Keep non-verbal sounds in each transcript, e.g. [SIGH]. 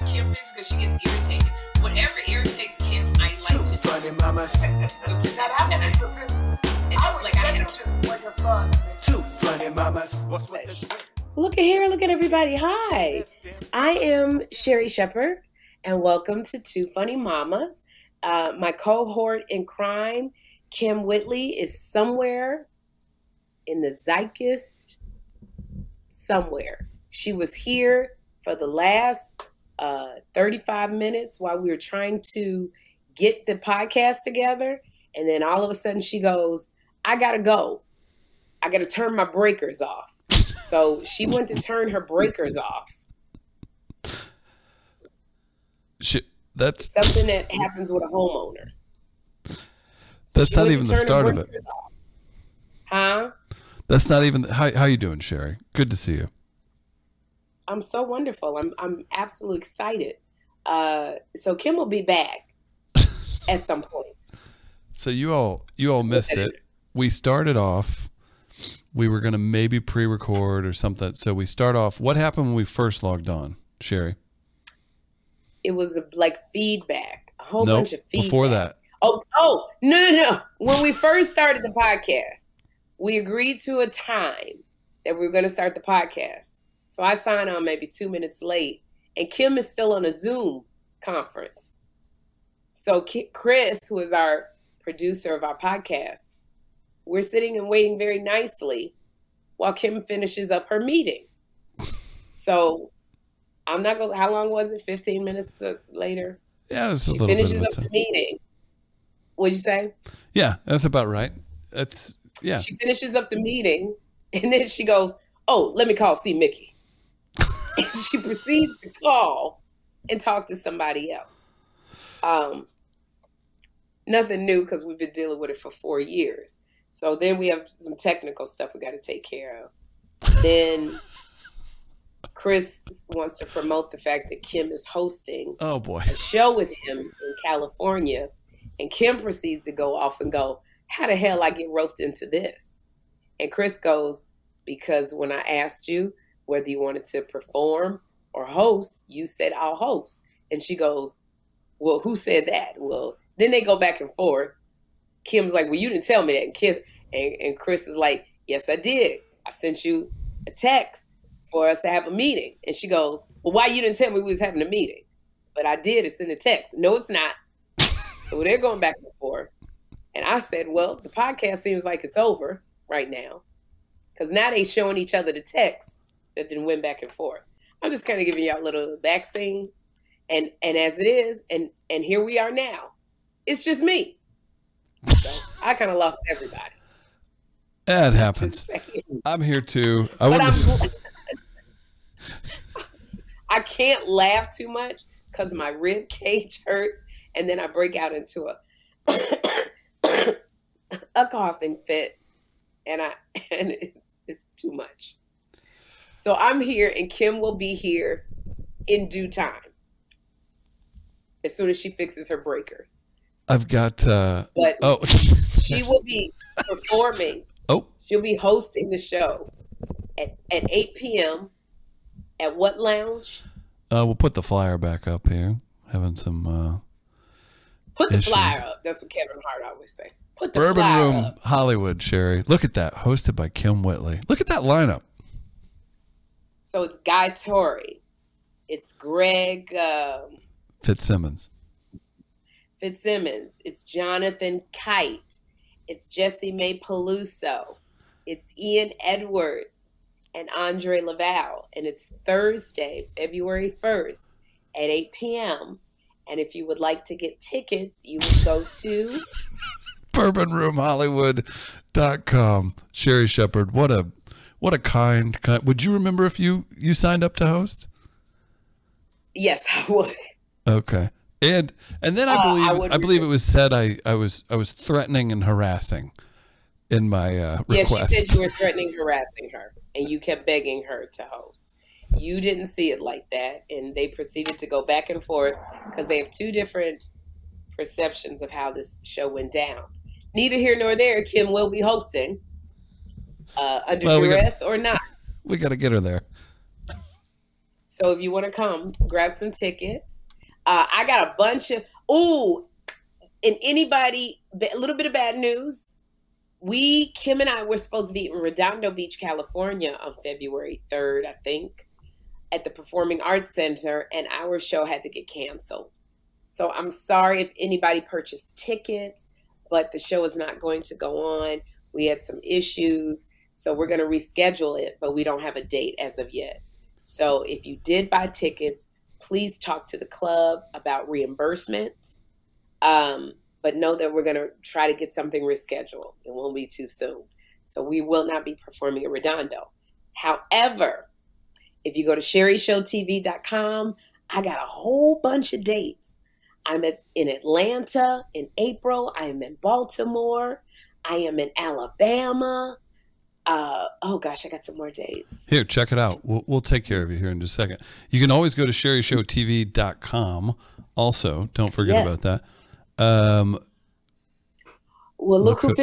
I love sending Kym pictures because she gets irritated. Whatever irritates Kym, I like to do. Funny mamas. [LAUGHS] So, that was a good and I it's would like I had to like a son. Two funny mamas. What's with the Look at here, look at everybody. Hi, I am Sherri Shepherd, and welcome to Two Funny Mamas. Uh, my cohort in crime, Kym Whitley, is somewhere in the zeitgeist, somewhere. She was here for the last uh, 35 minutes while we were trying to get the podcast together. And then all of a sudden she goes, I gotta go. I gotta turn my breakers off. So she went to turn her breakers off. Shit, that's Something that happens with a homeowner. That's not even the start of it. off. Huh? that's not even how how you doing, Sherri? Good to see you. I'm so wonderful. I'm I'm absolutely excited. Uh, so Kym will be back [LAUGHS] at some point. So you all you all missed it. We started off we were going to maybe pre-record or something. So we start off what happened when we first logged on, Sherri? It was a, like feedback, a whole Nope, bunch of feedback. before that. Oh, oh, no, no, no. When we first started the podcast, we agreed to a time that we were going to start the podcast. So I sign on maybe two minutes late, and Kym is still on a Zoom conference. So Chris, who is our producer of our podcast, we're sitting and waiting very nicely while Kym finishes up her meeting. So I'm not going. to How long was it? 15 minutes uh, later. Yeah, it's a She little bit finishes up the meeting. What'd you say? Yeah, that's about right. That's yeah. She finishes up the meeting and then she goes, Oh, let me call see Mickey. And [LAUGHS] she proceeds to call and talk to somebody else. Um, nothing new because we've been dealing with it for four years. So then we have some technical stuff we got to take care of. Then Chris wants to promote the fact that Kym is hosting Oh boy. a show with him in California, and Kym proceeds to go off and go, "How the hell I get roped into this?" And Chris goes, "Because when I asked you whether you wanted to perform or host, you said I'll host." And she goes, "Well, who said that?" Well, then they go back and forth. Kym's like, "Well, you didn't tell me that." And, Kym, and, and Chris is like, "Yes, I did. I sent you a text for us to have a meeting." And she goes, "Well, why you didn't tell me we was having a meeting?" but I did. It's in the text. No, it's not. so they're going back and forth. And I said, well, the podcast seems like it's over right now because now they showing each other the text that then went back and forth. I'm just kind of giving y'all a little back scene. And and as it is, and and here we are now. It's just me. So I kind of lost everybody. That [LAUGHS] happens. I'm here too. I But I'm [LAUGHS] [LAUGHS] I can't laugh too much because my rib cage hurts, and then I break out into a [COUGHS] a coughing fit, and I and it's, it's too much. So I'm here, and Kym will be here in due time, as soon as she fixes her breakers. I've got uh But oh she will be performing [LAUGHS] oh She'll be hosting the show at, at 8 p.m. at what lounge? uh we'll put the flyer back up here. Having some uh Put the Issues. flyer up. That's what Kevin Hart always say. Put the Bourbon flyer Room up. Hollywood, Sherri. Look at that. Hosted by Kym Whitley. Look at that lineup. So it's Guy Torry, It's Greg um, Fitzsimmons. Fitzsimmons. It's Jonathan Kite. It's Jessimae Peluso. It's Ian Edwards and Andre Lavelle. And it's Thursday, February 1st at 8 p.m. And if you would like to get tickets, you would go to [LAUGHS] bourbonroomhollywood.com. Sherri Shepherd, what a what a kind, kind. Would you remember if you you signed up to host? Yes, I would. Okay. And and then I Uh, I believe I, believe it was said I, I was I was threatening and harassing in my uh, Yeah, request. she said you were threatening, harassing her, and you kept begging her to host. You didn't see it like that, and they proceeded to go back and forth because they have two different perceptions of how this show went down. Neither here nor there. Kym will be hosting uh, under Well, duress or not. we got to get her there. So if you want to come, grab some tickets. Uh, I got a bunch of ooh, and anybody a little bit of bad news. We Kym and I were supposed to be in Redondo Beach, California, on February third, I think, at the Performing Arts Center, and our show had to get canceled. So I'm sorry if anybody purchased tickets, but the show is not going to go on. We had some issues, so we're going to reschedule it, but we don't have a date as of yet. So if you did buy tickets, please talk to the club about reimbursement. Um, but know that we're going to try to get something rescheduled. It won't be too soon. So we will not be performing at Redondo. However, if you go to sherrishowtv.com, I got a whole bunch of dates. I'm at, in Atlanta in April. I am in Baltimore. I am in Alabama. Uh, oh gosh, I got some more dates. Here, check it out. We'll, we'll take care of you here in just a second. You can always go to sherrishowtv.com. Also, don't forget Yes. about that. Um, Well, look Look who-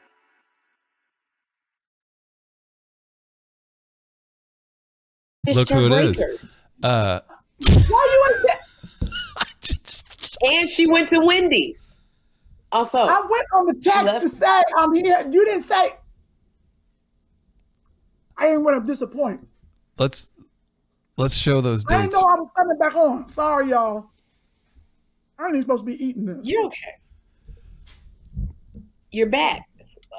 Look who it is. Uh, Why you ain't that? [LAUGHS] And she went to Wendy's. Also, I went on the text Left. to say I'm here. You didn't say. I didn't want to disappoint. let's let's show those I didn't dates. know I was coming back on. Sorry, y'all. I ain't even supposed to be eating this. you're okay. You're back.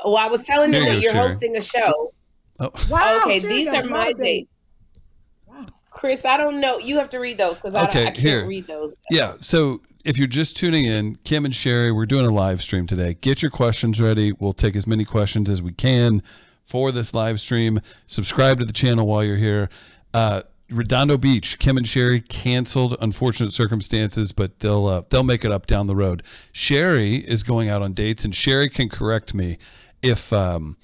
Well, I was telling Here you you that you're Sherri. hosting a show. Oh, Wow, okay, these are my dates. Chris, I don't know. You have to read those because I, Okay, I can't here. read those. yeah. So if you're just tuning in, Kym and Sherri, we're doing a live stream today. Get your questions ready. We'll take as many questions as we can for this live stream. Subscribe to the channel while you're here. Uh, Redondo Beach, Kym and Sherri canceled, unfortunate circumstances, but they'll uh, they'll make it up down the road. Sherri is going out on dates, and Sherri can correct me if um,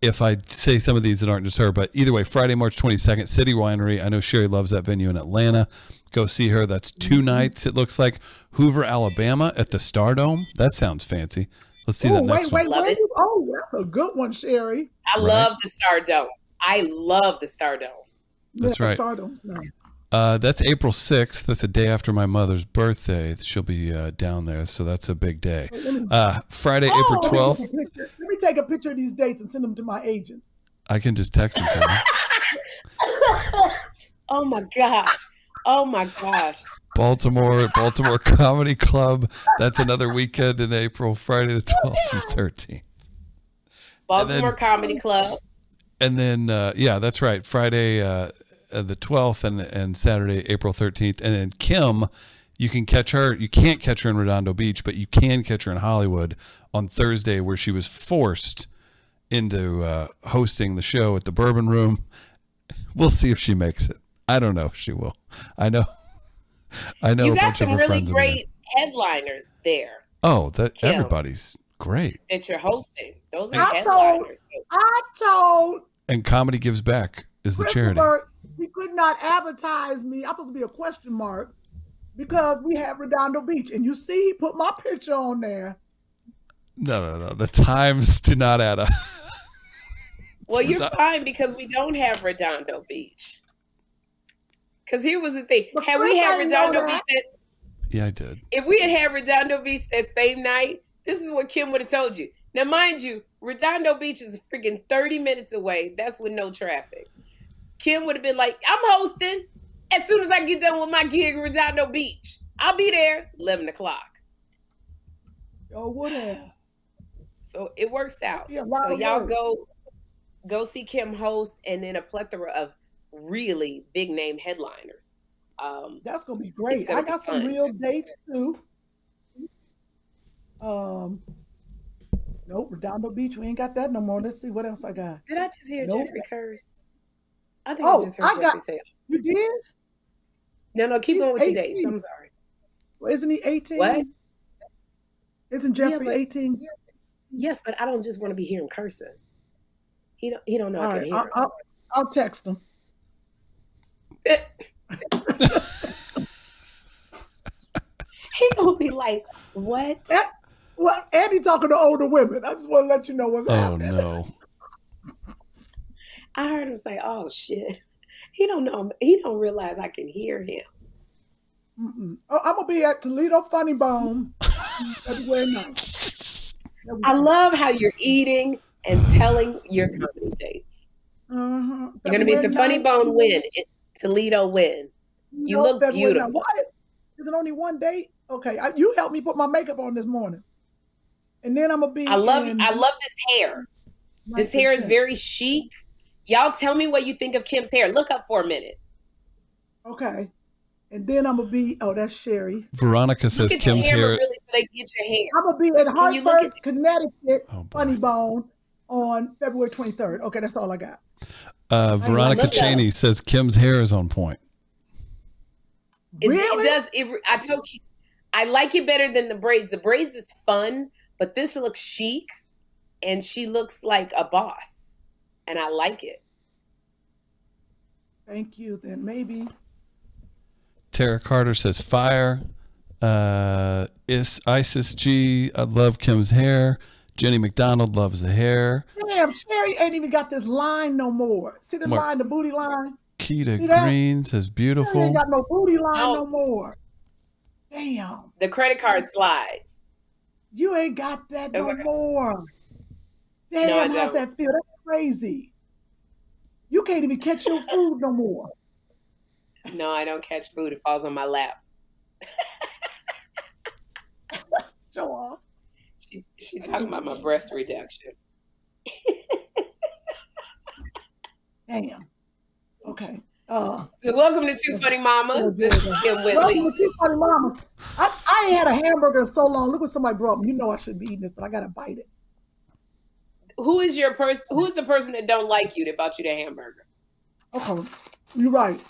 if I say some of these that aren't just her. But either way, Friday, March twenty second, City Winery. I know Sherri loves that venue in Atlanta. Go see her. That's 2 nights. It looks like Hoover, Alabama, at the Stardome. That sounds fancy. Let's see oh, that next wait, one. wait. Oh, that's a good one, Sherri. I love the Stardome. I love the Stardome. That's Yeah, right. Stardome's nice. Uh, that's April 6th. That's a day after my mother's birthday. She'll be uh, down there, so that's a big day. Uh, Friday, April Oh, let me 12th. Take a picture- Let me take a picture of these dates and send them to my agents. I can just text them to her. [LAUGHS] Oh my gosh. Oh my gosh. Baltimore Baltimore Comedy Club. That's another weekend in April, Friday the 12th and 13th. Baltimore Comedy Club. And then, uh, yeah, that's right. Friday, uh, uh, the 12th and, and Saturday, April 13th. And then Kym, you can catch her. You can't catch her in Redondo Beach, but you can catch her in Hollywood on Thursday, where she was forced into uh, hosting the show at the Bourbon Room. We'll see if she makes it. I don't know if she will. I know. I know you a got bunch of some her really friends there. great headliners there Oh, that Kym. everybody's great. that you're hosting. Those are I told, headliners. So I told And Comedy Gives Back is the charity. Christopher he could not advertise me. I'm supposed to be a question mark because we have Redondo Beach, and you see he put my picture on there. No, no, no. The times do not add up. [LAUGHS] Well, you're Redondo- fine because we don't have Redondo Beach. Because here was the thing: But had we had ain't Redondo. Beach, that Yeah, I did. if we had had Redondo Beach that same night, this is what Kym would have told you. Now, mind you, Redondo Beach is freaking 30 minutes away. That's with no traffic. Kym would have been like, I'm hosting as soon as I get done with my gig in Redondo Beach. I'll be there 11 o'clock. Oh, would have. So it works out. Yeah, so y'all work. go go see Kym host and then a plethora of really big name headliners. Um, That's gonna be great. gonna I got some fun. real dates too. Um, nope, Redondo Beach. We ain't got that no more. Let's see what else I got. did I just hear Nope. Jeffrey curse? I think Oh, I just heard I Jeffrey got- say You did? No, no, keep He's going with your dates. I'm sorry. Well, isn't he 18? What? Isn't Yeah, Jeffrey but- 18? Yes, but I don't just want to be hearing cursing. He don't. He don't know All I can right, hear. I'll, him. I'll, I'll text him. [LAUGHS] He gonna be like, "What?" Eh, Well, and he talking to older women. I just want to let you know what's Oh happening. no. I heard him say, "Oh shit." He don't know. He don't realize I can hear him. Mm-mm. Oh, I'm gonna be at Toledo Funny Bone [LAUGHS] February 9th. There we I love how you're eating and telling your comedy dates. Uh-huh. You're gonna be at the February Funny Bone win, in Toledo win. You No, look February 9th. beautiful. What? Is it only one date? Okay, I, you helped me put my makeup on this morning, and then I'm gonna be. I love. in I love this hair. This hair is very chic. Y'all tell me what you think of Kym's hair. Look up for a minute. okay. And then I'm gonna be. Oh, that's Sherri. Veronica says at Kym's the hair. really so they get your hair. I'm gonna be at Can you Hartford, at- Connecticut, Oh. Funny Bone on February 23rd. Okay, that's all I got. Uh, Veronica look at- Cheney says Kym's hair is on point. It, Really? it does. It, I told you, I like it better than the braids. The braids is fun, but this looks chic, and she looks like a boss, and I like it. Thank you. Then maybe. Tara Carter says fire. Uh, is Isis G. I love Kym's hair. Jenny McDonald loves the hair. Damn, Sherri ain't even got this line no more. See the Mark- line, the booty line? Keita See that? Green says Sherri beautiful. ain't got no booty line Oh. no more. Damn, The credit card slide. you ain't got that That's no okay. more. No, I Damn, how's that feel? That's crazy. You can't even catch your food no more. No, I don't catch food. It falls on my lap. [LAUGHS] Show off. She, she talking about my breast reduction. Damn. Okay. Uh, So welcome to Two Funny Mamas. This is Kym welcome to Two Funny Mamas. I, I ain't had a hamburger in so long. Look what somebody brought me. You know I should be eating this, but I gotta bite it. Who is your person? Who is the mm. person that don't like you that bought you the hamburger? Okay, you're right.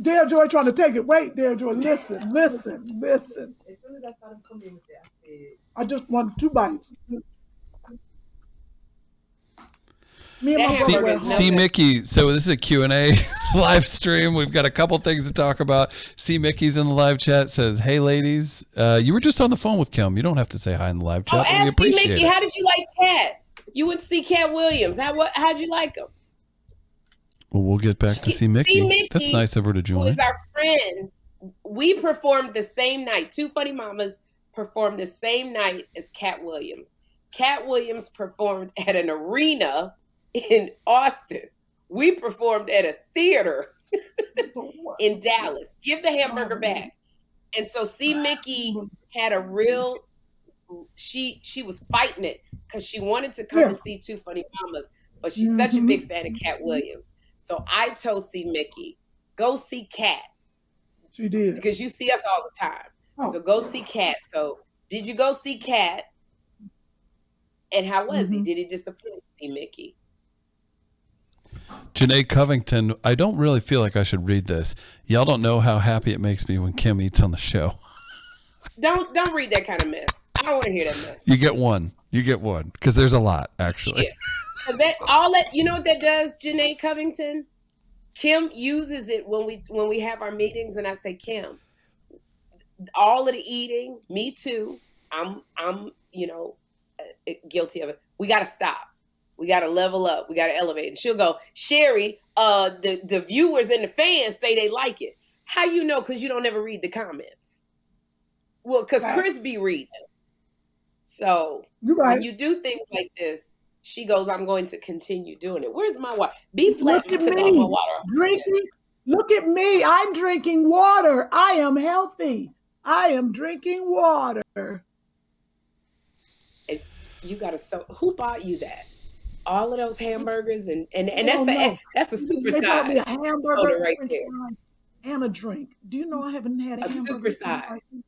Dale Joy trying to take it. Wait, Dale Joy, listen, listen, listen. As soon as I saw them with that, I just want two bites. Me and my See, brother were hamburger's at see. Mickey. So this is a Q&A [LAUGHS] live stream. We've got a couple things to talk about. See Mickey's in the live chat says, "Hey ladies, uh, you were just on the phone with Kym. You don't have to say hi in the live Oh, chat. but we appreciate Mickey, it." how did you like Katt? You went to see Katt Williams. How what? How'd you like him? Well, we'll get back to See see Mickey. Mickey, That's nice of her to join. is our friend? We performed the same night. Two Funny Mamas performed the same night as Katt Williams. Katt Williams performed at an arena in Austin. We performed at a theater in Dallas. Give the hamburger back. And so see Mickey had a real she she was fighting it because she wanted to come Yeah. and see two funny mamas, but she's such a Mhm. big fan of Katt Williams. So I told C Mickey, go see Katt She did. because you see us all the time. Oh. So go see Katt. So did you go see Katt? And how was he? Mhm. Did he disappoint C Mickey? Janae Covington, I don't really feel like I should read this. Y'all don't know how happy it makes me when Kym eats on the show. Don't don't read that kind of mess. I don't want to hear that mess. You get one. You get one because there's a lot actually. Yeah. that all that you know what that does, Janae Covington? Kym uses it when we when we have our meetings and I say, Kym, all of the eating, me too. I'm I'm, you know, uh, guilty of it. We gotta stop. We gotta level up. We gotta elevate. And she'll go, Sherri, uh the, the viewers and the fans say they like it. How you know? Because you don't ever read the comments. Well, because Chris Facts. be reading. So You when right. you do things like this, she goes, I'm going to continue doing it. Where's my water? Be flat Look at me. water. Drinking. Look at me. I'm drinking water. I am healthy. I am drinking water. It's, you gotta so who bought you that? All of those hamburgers and and, and that's a that's a super me a hamburger, right there. and a drink. Do you know I haven't had a, A hamburger super size.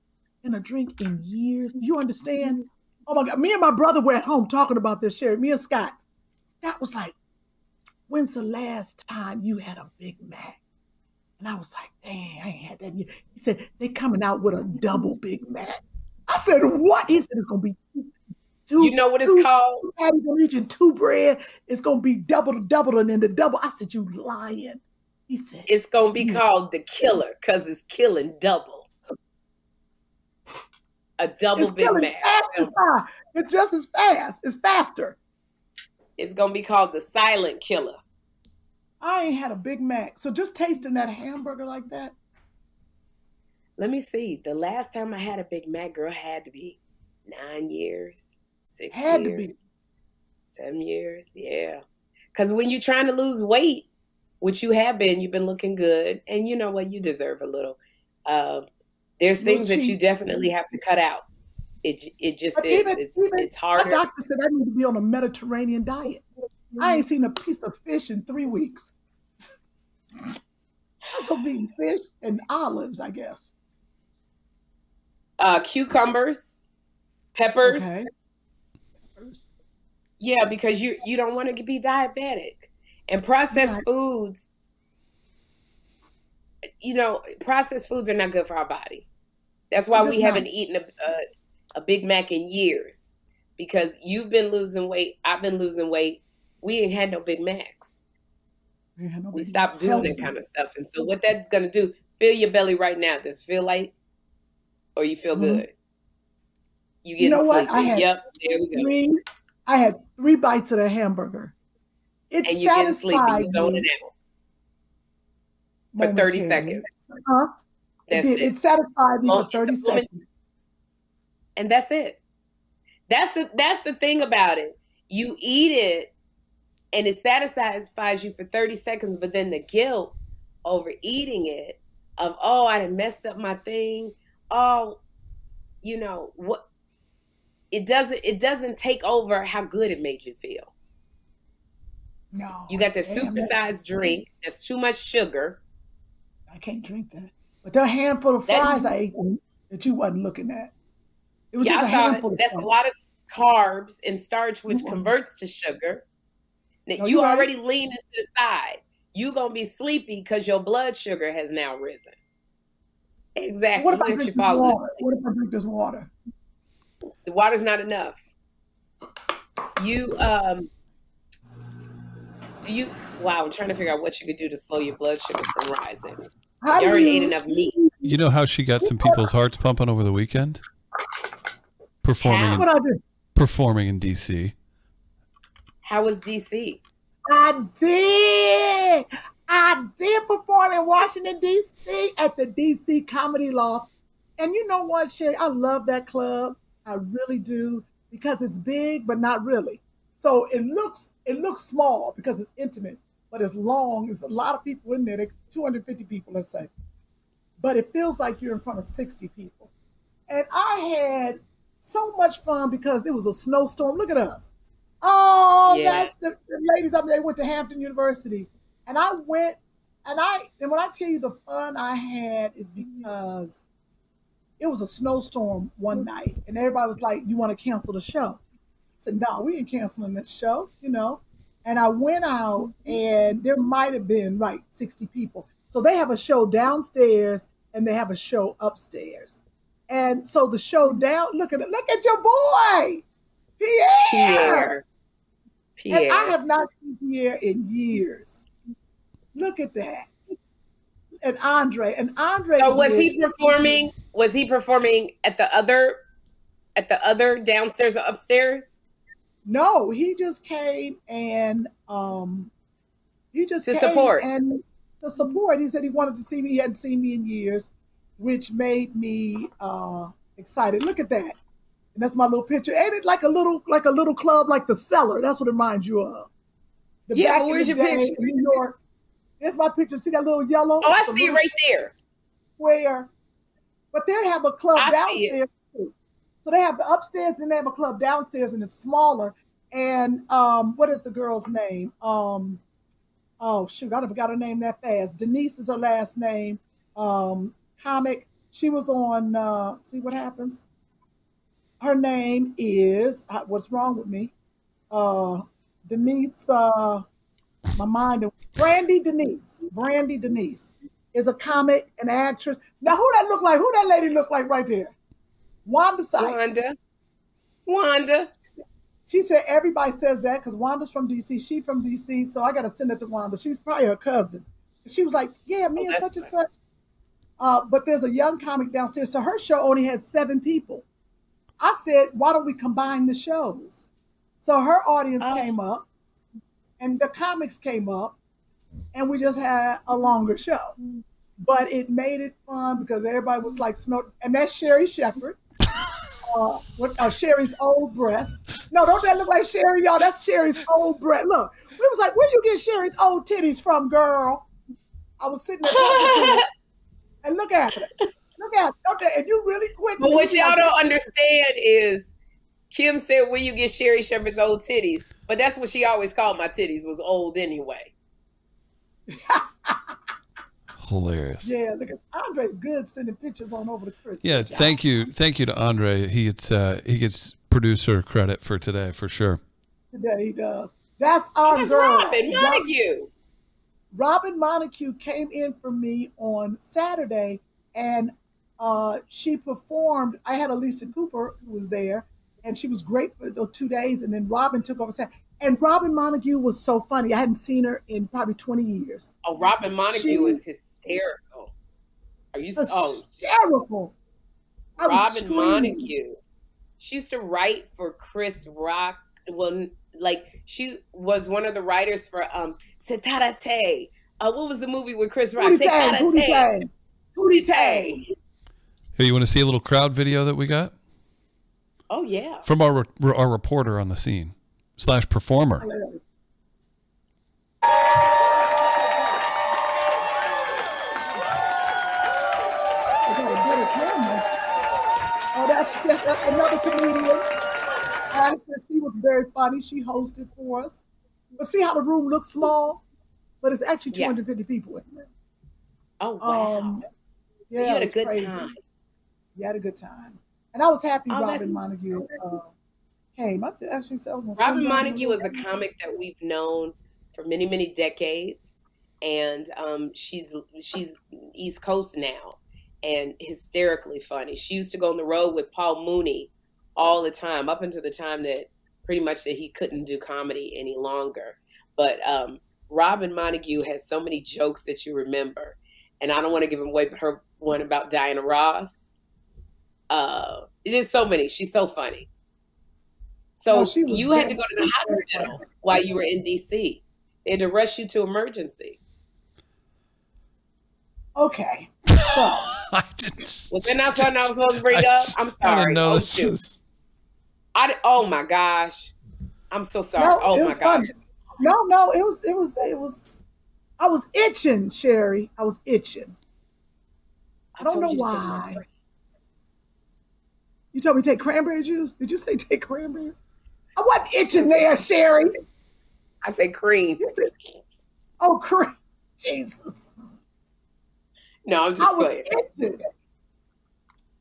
and a drink in years? You understand? Mm-hmm. Oh my God. Me and my brother were at home talking about this, Sherri. Me and Scott. That was like, When's the last time you had a Big Mac? And I was like, Dang, I ain't had that. in years." He said, They coming out with a double Big Mac. I said, What? He said, It's going to be two. You know what it's two called? patties on each and two bread. It's gonna be double, double, and then the double. I said, "You lying?" He said, It's gonna be called the killer because it's killing double. A double "It's Big Mac. fast and fast. It's just as fast. It's faster." It's gonna be called the silent killer. I ain't had a Big Mac, so just tasting that hamburger like that. Let me see. The last time I had a Big Mac, girl, had to be nine years, six Had to years, be. seven years. Yeah. Because when you're trying to lose weight, which you have been, you've been looking good, and you know what? You deserve a little. Um, there's things that you definitely have to cut out. It it just is. even, it's even it's my doctor said I need to be on a Mediterranean diet. I ain't seen a piece of fish in three weeks. [LAUGHS] I'm supposed to be eating fish and olives, I guess. Uh, cucumbers, peppers. Okay. Yeah, because you you don't want to be diabetic, and processed Right. foods. You know, processed foods are not good for our body. That's why we just haven't eaten a, a a Big Mac in years. Because you've been losing weight, I've been losing weight. We ain't had no Big Macs. We ain't no We stopped doing that kind of stuff. And so what that's gonna do, fill your belly right now. Does it feel light? Or you feel Mhm. good? You You know what? I had yep, there we go. three. I had three bites of the hamburger. It And you're getting sleepy. You satisfied zoning me out for 30 momentarily. seconds. Huh? It That's did. it. It satisfied me for 30 moment- seconds. and that's it. That's the that's the thing about it. You eat it and it satisfies you for 30 seconds, but then the guilt over eating it of oh, I messed up my thing. Oh, you know, what it doesn't it doesn't take over how good it made you feel. No. You got that that- supersized drink, that's too much sugar. I can't drink that. But the handful of That- fries I ate that you wasn't looking at. It was Yeah, just a handful it. That's a lot of carbs and starch, which converts to sugar. Now, No, you you're right. already lean into the side. you gonna be sleepy because your blood sugar has now risen. Exactly. What if I drink you this water? What if I drink this water? The water's not enough. You um do you wow, I'm trying to figure out what you could do to slow your blood sugar from rising. How You do already you- ate enough meat. You know how she got some people's hearts pumping over the weekend? Performing What in, I do? performing in DC. How was DC? I did. I did perform in Washington, D.C. at the D.C. Comedy Loft. And you know what, Sherri? I love that club. I really do because it's big, but not really. So it looks it looks small because it's intimate, but it's long. There's a lot of people in there. There 250 people, let's say. But it feels like you're in front of 60 people. And I had so much fun because it was a snowstorm. Look at us. Oh, Yeah. that's the, the ladies up there They went to Hampton University. And I went and I and when I tell you the fun I had is mm-hmm. because it was a snowstorm one mm-hmm. night and everybody was like, You want to cancel the show? I said, No, we ain't canceling that show, you know. And I went out mm-hmm. and there might have been right 60 people. So they have a show downstairs and they have a show upstairs. And so the show mm-hmm. down, look at it, look at your boy, Pierre. Pierre. Pierre. And I have not seen Pierre in years. Look at that. And Andre. And Andre. So was did- he performing? Was he performing at the other, at the other downstairs or upstairs? No, he just came and um he just To came support. and the support. He said he wanted to see me. He hadn't seen me in years, which made me uh excited. Look at that. And that's my little picture. Ain't it like a little like a little club like the cellar? That's what it reminds you of. The Yeah, where's your picture? New York. There's my picture. See that little yellow? Oh, I It's see it right there. Where? But they have a club I downstairs too. So they have the upstairs, then they have a club downstairs, and it's smaller. And um, what is the girl's name? Um, oh shoot, I forgot her name that fast. Denise is her last name. Um, comic. She was on. Uh, see what happens. Her name is. uh, What's wrong with me? Uh, Denise. Uh, my mind. Brandy Denise. Brandy Denise is a comic, an actress. Now, who that look like? Who that lady look like right there? Wanda Sykes. Wanda. Wanda. She said everybody says that because Wanda's from DC. She from DC, so I got to send it to Wanda. She's probably her cousin. She was like, "Yeah, me Oh, and such and such." Uh, but there's a young comic downstairs, so her show only had seven people. I said, "Why don't we combine the shows?" So her audience Oh. came up, and the comics came up, and we just had a longer show. But it made it fun because everybody was like snow, and that's Sherri Shepherd uh, with uh, Sherri's old breast. No, don't that look like Sherri, y'all? That's Sherri's old breast. Look, we was like, where you get Sherri's old titties from, girl? I was sitting there talking to [LAUGHS] and look at it. Look at it. Okay, if you really quick. But what y'all like- don't understand is Kym said where you get Sherri Shepherd's old titties. But that's what she always called my titties was old anyway. [LAUGHS] Hilarious. Yeah, look at Andre's good sending pictures on over to Chris. Yeah, job. thank you, thank you to Andre. He gets uh, he gets producer credit for today for sure. Yeah, he does. That's our That's girl. Robin Montague. Robin Montague came in for me on Saturday and uh, she performed. I had Alicia Cooper who was there and she was great for those two days. And then Robin took over. Saturday. And Robin Montague was so funny. I hadn't seen her in probably 20 years. Oh, Robin Montague She- is hysterical. Are you? Oh, Hysterical. I Robin screaming. Montague. She used to write for Chris Rock. Well, like she was one of the writers for um Setarate. Uh, what was the movie with Chris Rock? Pootie Tang, Pootie Tang. Pootie Tang. Hey, you want to see a little crowd video that we got Oh yeah. from our our reporter on the scene slash performer? I got a better camera. Oh, that's, that's, that's another comedian. Ashley, she was very funny. She hosted for us. But see how the room looks small? But it's actually Yeah. 250 people in there. Oh wow. Um, so you had a good crazy. time. You had a good time. And I was happy Oh, Robin Montague uh, came. I actually said, I was gonna send Robin Montague is a comic that we've known for many, many decades. and um, she's she's East Coast now, and hysterically funny. She used to go on the road with Paul Mooney all the time, up until the time that pretty much that he couldn't do comedy any longer. But um, Robin Montague has so many jokes that you remember, and I don't want to give away But her one about Diana Ross. Uh, it is so many. She's so funny. So Oh, you had to go to the hospital while you were in DC. They had to rush you to emergency. Okay. So [LAUGHS] I didn't. Was there not something I was supposed to bring I up? I'm sorry. I sorry. didn't know oh, this shoot. was- I di- oh my gosh. I'm so sorry. No, oh my was gosh. funny. no, no, it was it was it was I was itching, Sherri. I was itching. I don't know you to take why. You told me to take cranberry juice. Did you say take cranberry? I wasn't itching there, Sherri. I say cream. You said, oh, cream. Jesus. No, I'm I just was playing. itching.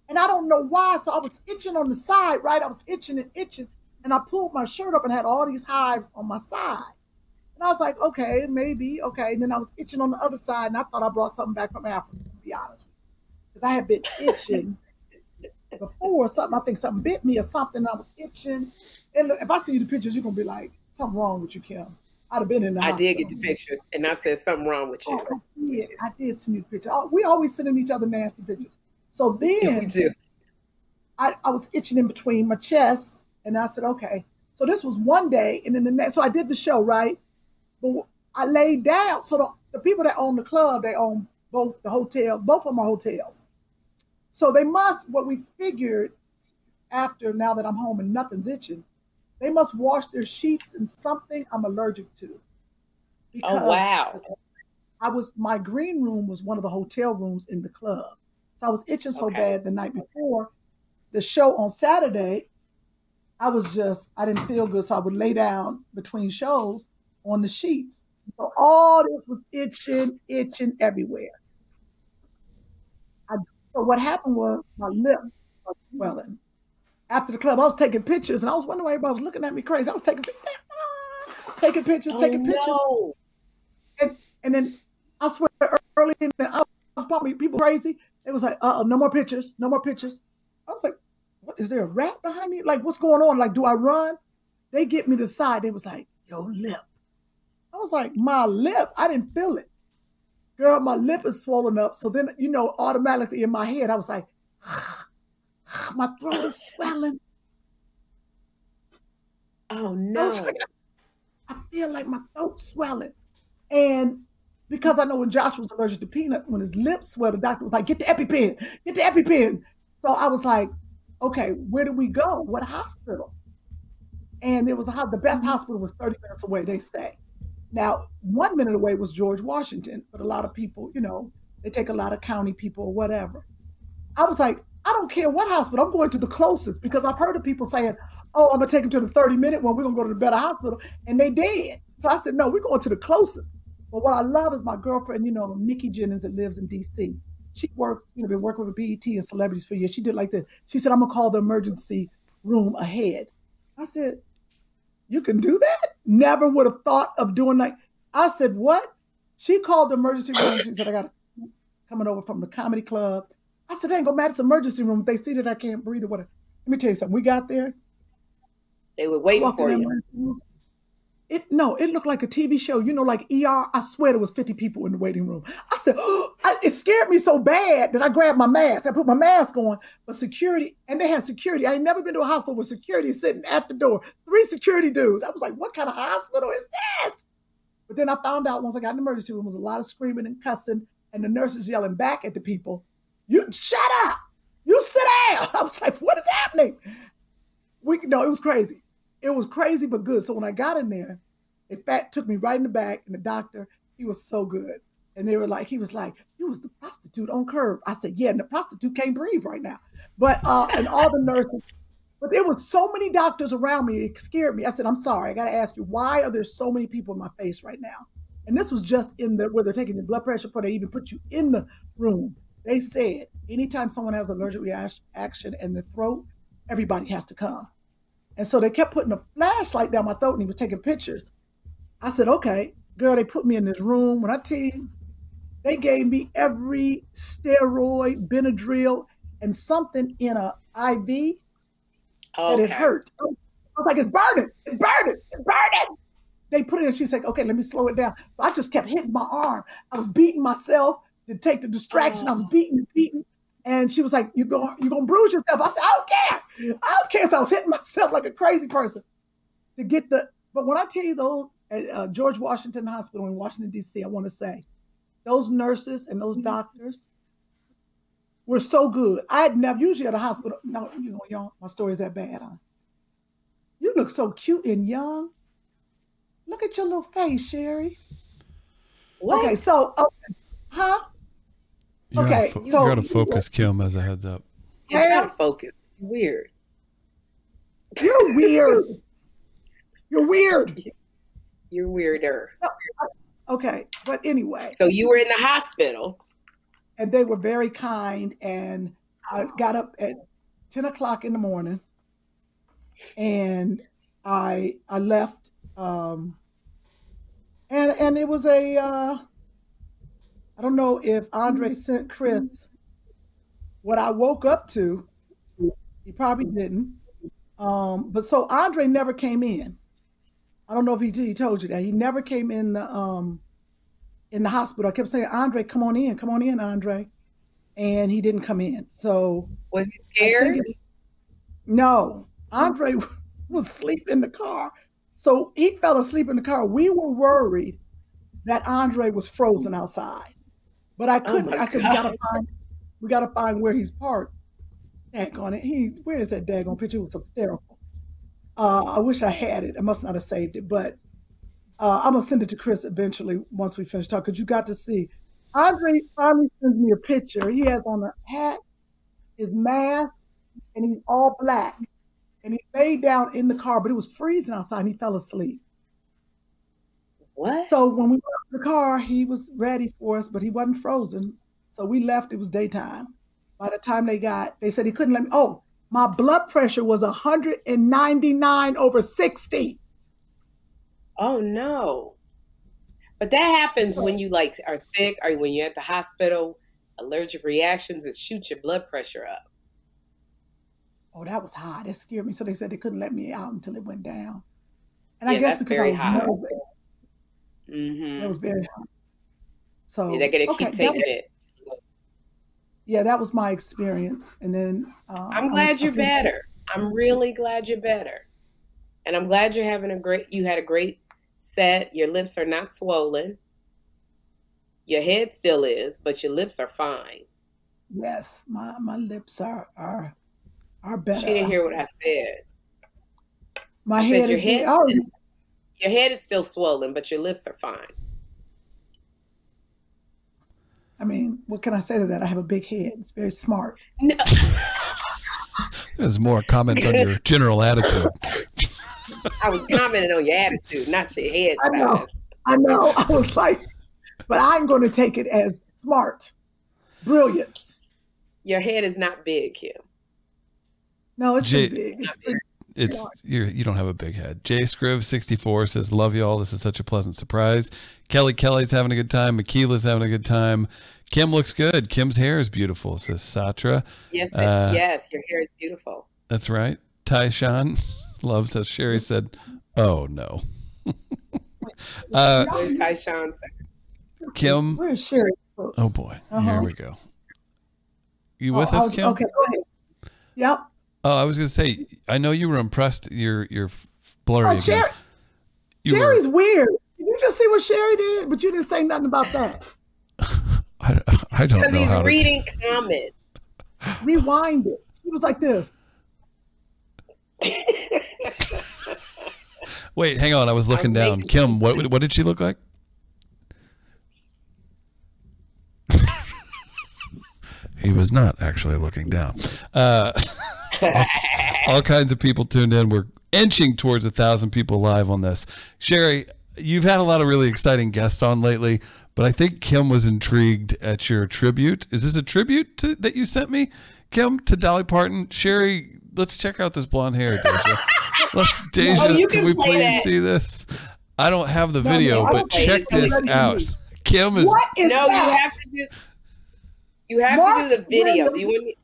And I don't know why. So I was itching on the side, right? I was itching and itching. And I pulled my shirt up and had all these hives on my side. And I was like, okay, maybe, okay. And then I was itching on the other side, and I thought I brought something back from Africa, to be honest with you. Because I had been [LAUGHS] itching before something. I think something bit me or something. I was itching. And look, if I see you the pictures, you're going to be like, something wrong with you, Kym. I'd have been in the I hospital. did get the pictures, and I said something wrong with you. Oh, I did. I did send you the picture. Oh, We always sending each other nasty pictures. So [LAUGHS] then we do. I, I was itching in between my chest, and I said, okay. So this was one day, and then the next. So I did the show, right? But I laid down. So the, the people that own the club, they own both the hotel, both of my hotels. So they must. What we figured after now that I'm home and nothing's itching, they must wash their sheets in something I'm allergic to. Oh wow. I was my green room was one of the hotel rooms in the club. So I was itching so Okay. bad the night before the show on Saturday. I was just I didn't feel good, so I would lay down between shows on the sheets. So all this was itching, itching everywhere. So what happened was my lip was swelling. After the club, I was taking pictures, and I was wondering why everybody was looking at me crazy. I was taking pictures, [LAUGHS] taking pictures, taking pictures Oh, no. and and then I swear early in the I was probably people crazy. It was like, uh, no more pictures, no more pictures. I was like, what is there a rat behind me? Like, what's going on? Like, do I run? They get me to the side. They was like, your lip. I was like, my lip. I didn't feel it. Girl, my lip is swollen up. So then, you know, automatically in my head, I was like, [SIGHS] my throat is swelling. Oh I no. like, I feel like my throat's swelling. And because I know when Josh was allergic to peanut, when his lips swell, the doctor was like, get the EpiPen, get the EpiPen. So I was like, okay, where do we go? What hospital? And it was a, the best mm-hmm. hospital was 30 minutes away, they say. Now, one minute away was George Washington, but a lot of people, you know, they take a lot of county people or whatever. I was like, I don't care what hospital, I'm going to the closest because I've heard of people saying, oh, I'm gonna take them to the 30 minute one, we're gonna go to the better hospital, and they did. So I said, no, we're going to the closest. But what I love is my girlfriend, you know, Nikki Jennings that lives in DC. She works, you know, been working with BET and celebrities for years. She did like this. She said, I'm gonna call the emergency room ahead. I said, You can do that? Never would have thought of doing like I said, What? She called the emergency room. She said, I got coming over from the comedy club. I said, ain't gonna matter, it's emergency room. If they see that I can't breathe or whatever. Let me tell you something. We got there, They were waiting for that you. It no, it looked like a TV show. You know, like ER. I swear there was 50 people in the waiting room. I said, [GASPS] I, it scared me so bad that I grabbed my mask. I put my mask on, but security, and they had security. I ain't never been to a hospital with security sitting at the door. Three security dudes. I was like, what kind of hospital is that? But then I found out once I got in the emergency room, was a lot of screaming and cussing, and the nurses yelling back at the people, "You shut up! You sit down!" [LAUGHS] I was like, "What is happening?" We no, it was crazy. It was crazy but good. So when I got in there, in fact, took me right in the back, and the doctor, he was so good. And they were like, he was like, "You was the prostitute on curb." I said, "Yeah," and the prostitute can't breathe right now. But uh, and all the nurses. But there was so many doctors around me, it scared me. I said, I'm sorry, I gotta ask you, why are there so many people in my face right now? And this was just in the where they're taking your blood pressure before they even put you in the room. They said anytime someone has allergic reaction in the throat, everybody has to come. And so they kept putting a flashlight down my throat and he was taking pictures. I said, okay. girl, they put me in this room. When I tell you, they gave me every steroid, Benadryl, and something in a IV that it hurt. I was like, it's burning, it's burning, it's burning. They put it in, she's like, okay, let me slow it down. So I just kept hitting my arm. I was beating myself to take the distraction. I oh. was beating beating. And she was like, you go, you're gonna bruise yourself. I said, I don't care. I don't care. So I was hitting myself like a crazy person to get the, but when I tell you those at uh, George Washington Hospital in Washington, D.C., I want to say, those nurses and those doctors were so good. I had never, usually at a hospital, no, you know, y'all, my story is that bad, huh? You look so cute and young. Look at your little face, Sherri. What? Okay, so, okay, huh? You're Okay, out of fo- so- you're out of focus, Kym, as a heads up. You gotta focus. Weird. You're weird. You're weird. You're weirder. Okay, but anyway, So you were in the hospital. and they were very kind. And I got up at ten o'clock in the morning, and I I left. Um, and and it was a uh, I don't know if Andre sent Chris what I woke up to. He probably didn't. Um, but so Andre never came in. I don't know if he, did, he told you that he never came in the um in the hospital. I kept saying, Andre, come on in, come on in, Andre, and he didn't come in. So Was he scared? it- no, Andre [LAUGHS] was asleep in the car. So he fell asleep in the car. We were worried that Andre was frozen outside, but I couldn't. Oh I said, we gotta find, we gotta find where he's parked. Daggone it. He, where is that daggone picture? It was hysterical. Uh, I wish I had it. I must not have saved it, but uh, I'm gonna send it to Chris eventually once we finish talking. Cause you got to see. Andre finally sends me a picture. He has on a hat, his mask, and he's all black. And he laid down in the car, but it was freezing outside and he fell asleep. What? So when we to the car, he was ready for us, but he wasn't frozen. So we left, it was daytime. By the time they got, they said he couldn't let me. Oh, my blood pressure was 199 over 60. Oh no. But that happens when you like are sick or when you're at the hospital, allergic reactions that shoot your blood pressure up. Oh, that was high. That scared me. So they said they couldn't let me out until it went down. And I guess because I was high. nervous, Mm-hmm. it was very high. So They're gonna okay, keep taking was- it. Yeah, that was my experience. And then uh, I'm glad I you're better. I'm really glad you're better. And I'm glad you're having a great you had a great set. Your lips are not swollen. Your head still is, but your lips are fine. Yes, my, my lips are are are better. She didn't hear what I said. My I head said your head oh, your head is still swollen, but your lips are fine. I mean, what can I say to that? I have a big head. It's very smart. No, [LAUGHS] There's more comment on your general attitude. I was commenting on your attitude, not your head I know. size. I know. [LAUGHS] I was like, but I'm going to take it as smart, brilliance. Your head is not big, Kym. No, it's Jay- pretty big. It's pretty, It's you're, you don't have a big head. Jay Scriv sixty four says, "Love y'all. This is such a pleasant surprise." Kelly Kelly's having a good time. Michaela's having a good time. Kym looks good. Kym's hair is beautiful. Says Satra. Yes, Uh, yes, your hair is beautiful. That's right. Tyshawn [LAUGHS] loves that. Sherri said, "Oh no." [LAUGHS] uh, What Tyshawn? Kym. Where's Sherri? folks? Oh boy. Here Uh-huh. we go. You Oh, with I us, was- Kym? Okay, go ahead. Yep. Oh, I was going to say. I know you were impressed. You're you're f- blurry Oh, again. Sherri, You were- Sherri's weird. Did you just see what Sherri did? But you didn't say nothing about that. [LAUGHS] I, I don't know. Because he's how to. reading comments. Rewind it. She was like this. [LAUGHS] Wait, hang on. I was looking down. Kym, what what did she look like? [LAUGHS] he was not actually looking down. Uh, all, all kinds of people tuned in. We're inching towards a thousand people live on this. Sherri, you've had a lot of really exciting guests on lately, but I think Kym was intrigued at your tribute. Is this a tribute to, that you sent me, Kym, to Dolly Parton? Sherri, let's check out this blonde hair, Deja. Let's, [LAUGHS] Deja, you can, can we please that. see this? I don't have the No, video, no, but check this out. Kym is What is no, you have to do. You have Mark to do the video. Do you want me?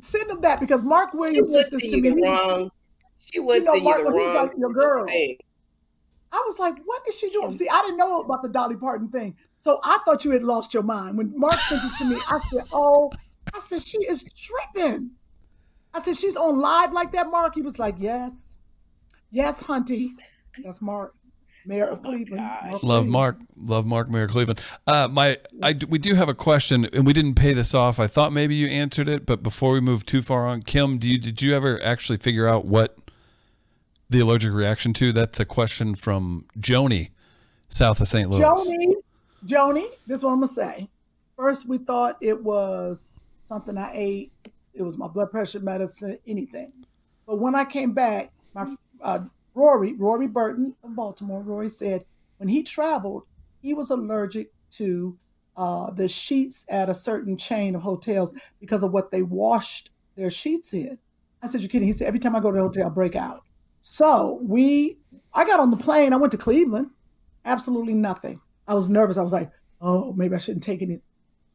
Send them that because Mark Williams sent this to me. the wrong. She was You know, Mark, you he's wrong like your girl. thing. I was like, what is she doing? See, I didn't know about the Dolly Parton thing. So I thought you had lost your mind. When Mark sent this to me, I said, oh, I said, she is tripping. I said, she's on live like that, Mark? He was like, yes. Yes, Hunty. That's Mark, mayor of Cleveland. Mark Love Williams. Mark. Love Mark Mayor of Cleveland. Uh, my, I, we do have a question, and we didn't pay this off. I thought maybe you answered it, but before we move too far on, Kym, do you did you ever actually figure out what the allergic reaction to? That's a question from Joni, south of St. Louis. Joni, Joni, this is what I'm gonna say. First, we thought it was something I ate. It was my blood pressure medicine, anything. But when I came back, my uh, Rory, Rory Burton of Baltimore, Rory said when he traveled, he was allergic to uh, the sheets at a certain chain of hotels because of what they washed their sheets in. I said, You're kidding?" He said, "Every time I go to the hotel, I break out." So we, I got on the plane. I went to Cleveland. Absolutely nothing. I was nervous. I was like, "Oh, maybe I shouldn't take any."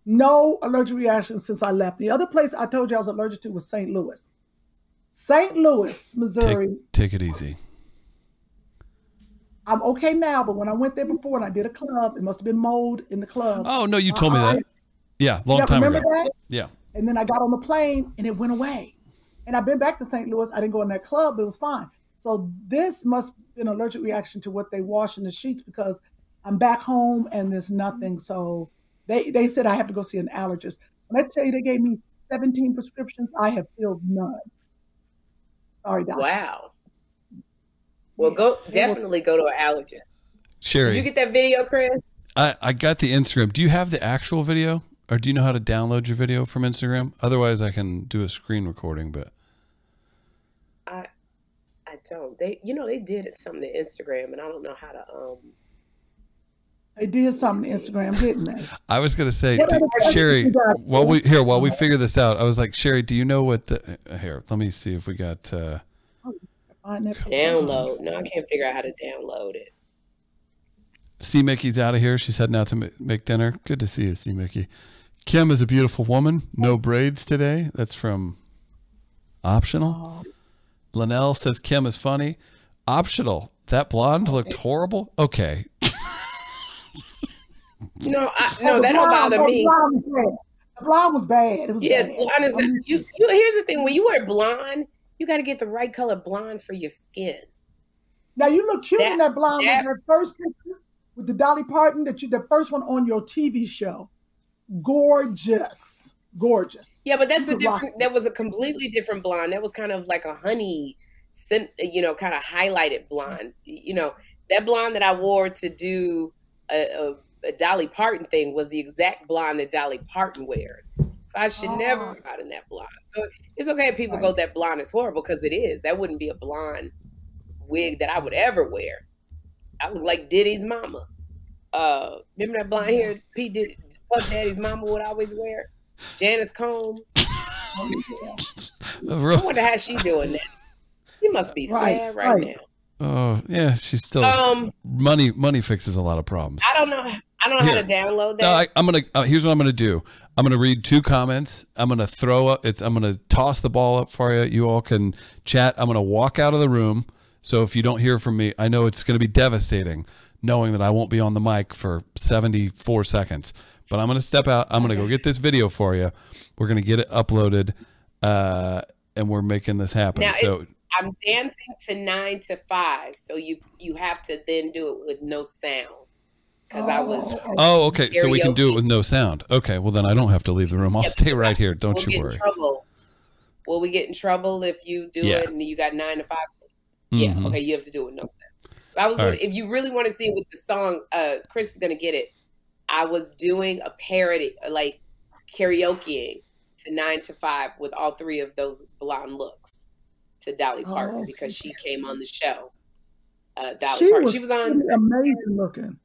No allergic reaction since I left. The other place I told you I was allergic to was St. Louis. St. Louis, Missouri. Take, take it easy. I'm okay now, but when I went there before and I did a club, it must have been mold in the club. Oh no, you uh, told me I- that. Yeah, long Yeah, time remember ago. that? Yeah. And then I got on the plane and it went away. And I've been back to St. Louis. I didn't go in that club, but it was fine. So this must be an allergic reaction to what they wash in the sheets because I'm back home and there's nothing. So they, they said I have to go see an allergist. When I tell you they gave me 17 prescriptions, I have filled none. Sorry, doctor. Wow. Well, go definitely go to an allergist. Sherri, Did you get that video, Chris? I, I got the Instagram. Do you have the actual video? Or do you know how to download your video from Instagram? Otherwise I can do a screen recording, but I I don't. They you know they did it something to Instagram, and I don't know how to um. They did something to Instagram, didn't they? [LAUGHS] I was gonna say, do- Sherri, you while we here while we figure this out, I was like, Sherri, do you know what the uh, here? Let me see if we got. uh Find that- Download. No, I can't figure out how to download it. See Mickey's out of here. She's heading out to make dinner. Good to see you, see Mickey. Kym is a beautiful woman. No braids today. That's from Optional. Linnell says Kym is funny. Optional. That blonde looked horrible. Okay. No, I, Oh, no, the that don't bother oh, me. The blonde was bad. The blonde was bad. It was Yeah, bad. blonde is not, you, you. Here's the thing: when you wear blonde, you got to get the right color blonde for your skin. Now you look cute in That- that blonde that- with that first picture with the Dolly Parton that you the first one on your TV show. Gorgeous. Gorgeous. Yeah, but that's You a different. That was a completely different blonde. That was kind of like a honey, scent, you know, kind of highlighted blonde. You know, that blonde that I wore to do a, a, a Dolly Parton thing was the exact blonde that Dolly Parton wears. So I should never Oh. have gotten that blonde. So it's okay if people go that blonde is horrible because it is. That wouldn't be a blonde wig that I would ever wear. I look like Diddy's mama. Uh, remember that blonde hair [LAUGHS] P Diddy, Puff Daddy's mama would always wear? Janice Combs. A [LAUGHS] I real- wonder how she doing that. She must be Right, sad right, right. Oh yeah, she's still Um, money. Money fixes a lot of problems. I don't know. I don't know how to download that. No, I, I'm gonna. Uh, here's what I'm gonna do. I'm gonna read two comments. I'm gonna throw up. It's. I'm gonna toss the ball up for you. You all can chat. I'm gonna walk out of the room. So if you don't hear from me, I know it's gonna be devastating, knowing that I won't be on the mic for 74 seconds. But I'm gonna step out. I'm gonna go get this video for you. We're gonna get it uploaded, uh, and we're making this happen. now so I'm dancing to nine to five, so you you have to then do it with no sound because I was. Oh, okay. So we can do it with no sound. Okay. Well, then I don't have to leave the room. I'll Yep. stay right here. Don't we'll you get worry. in trouble. Will we get in trouble if you do Yeah. it and you got nine to five? Yeah. Mhm. Okay. You have to do it with no sound. So I was. All wondering, If you really want to see it with the song, uh, Chris is gonna get it. I was doing a parody, like karaokeing to nine to five with all three of those blonde looks to Dolly Parton Oh, because she came on the show. Uh, Dolly She Parton. was she was on amazing looking.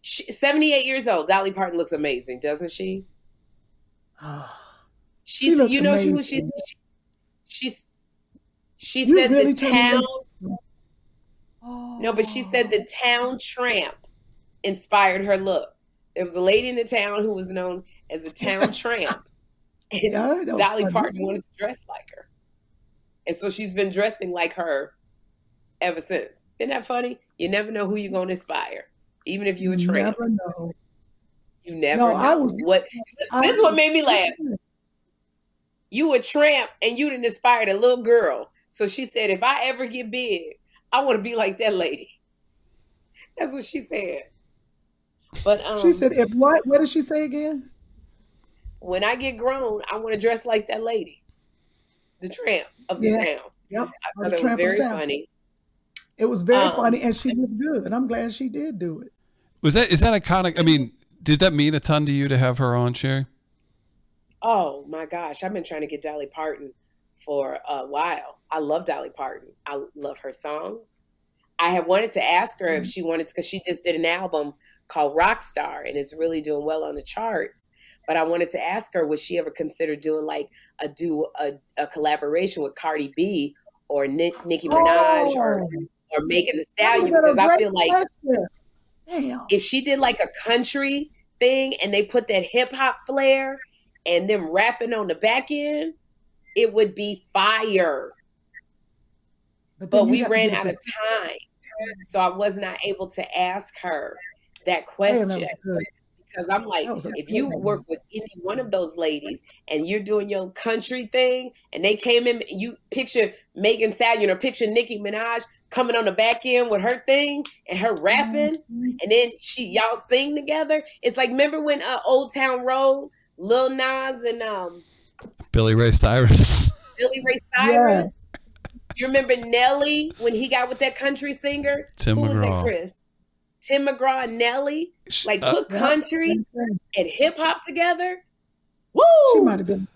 She, 78 years old. Dolly Parton looks amazing, doesn't she? [SIGHS] She's, looked you know, she was, she's, she, she's, she You said really the town. Oh, [GASPS] No, but she said the town tramp inspired her look. There was a lady in the town who was known as the town [LAUGHS] tramp. And Yeah, I heard that was Dolly funny. Parton wanted to dress like her. And so she's been dressing like her ever since. Isn't that funny? You never know who you're going to inspire, even if you a You tramp. never know. You never No, know. I was- what I this is what made me laugh. You a tramp and you didn't inspire a little girl. So she said, if I ever get big, I want to be like that lady. That's what she said. But um, She said, "If what? What did she say again?" when I get grown, I want to dress like that lady, the tramp of the Yeah. town. Yep. I thought that was very funny. It was very Um, funny, and she did good. And I'm glad she did do it. Was that is that iconic? I mean, did that mean a ton to you to have her on, Sherry? Oh my gosh, I've been trying to get Dolly Parton for a while. I love Dolly Parton. I love her songs. I had wanted to ask her if she wanted to, because she just did an album called Rockstar and it's really doing well on the charts. But I wanted to ask her, would she ever consider doing like a do a, a collaboration with Cardi B or Nick, Nicki Minaj Oh, or Megan Thee that Stallion? would've been a Because I feel like. Damn. if she did like a country thing and they put that hip hop flair and them rapping on the back end, it would be fire. then But we ran out of time. So I was not able to ask her that Damn, question that because I'm like, That was a if you work with any one of those ladies and you're doing your country thing and they came in, you picture Megan Stallion or picture Nicki Minaj coming on the back end with her thing and her rapping Mm-hmm. and then she y'all sing together. It's like remember when uh, Old Town Road, Lil Nas and um Billy Ray Cyrus. [LAUGHS] Billy Ray Cyrus. You remember Nelly when he got with that country singer? Tim Who was that, McGraw. Chris? Tim McGraw and Nelly. Like uh, put Yep. country and hip hop together. Woo! She might have been.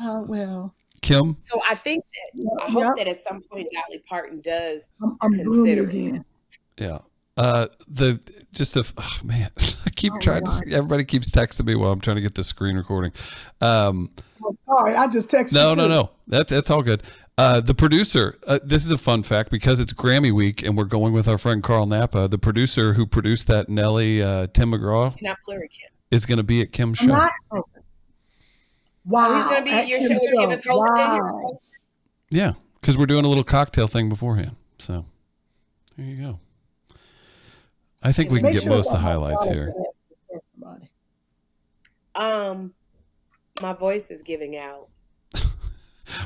Oh well. Kym, So I think that I hope Yep. that at some point Dolly Parton does I'm, I'm consider it. again. yeah. Uh, the just a oh man, [LAUGHS] I keep Oh, trying God. to. Everybody keeps texting me while I'm trying to get the screen recording. Um, Oh, sorry, I just texted no, you. no, too. no. That's that's all good. Uh, the producer. Uh, this is a fun fact because it's Grammy week and we're going with our friend Carl Napa. The producer who produced that Nelly uh, Tim McGraw Not Plurican. is going to be at Kym's I'm show. not. Okay. Wow. He's gonna be at your Kym's show with Kym as hosting. Wow. Yeah, because we're doing a little cocktail thing beforehand. So there you go. I think we can Make get sure most of the highlights here. for that- for somebody. Um my voice is giving out. [LAUGHS]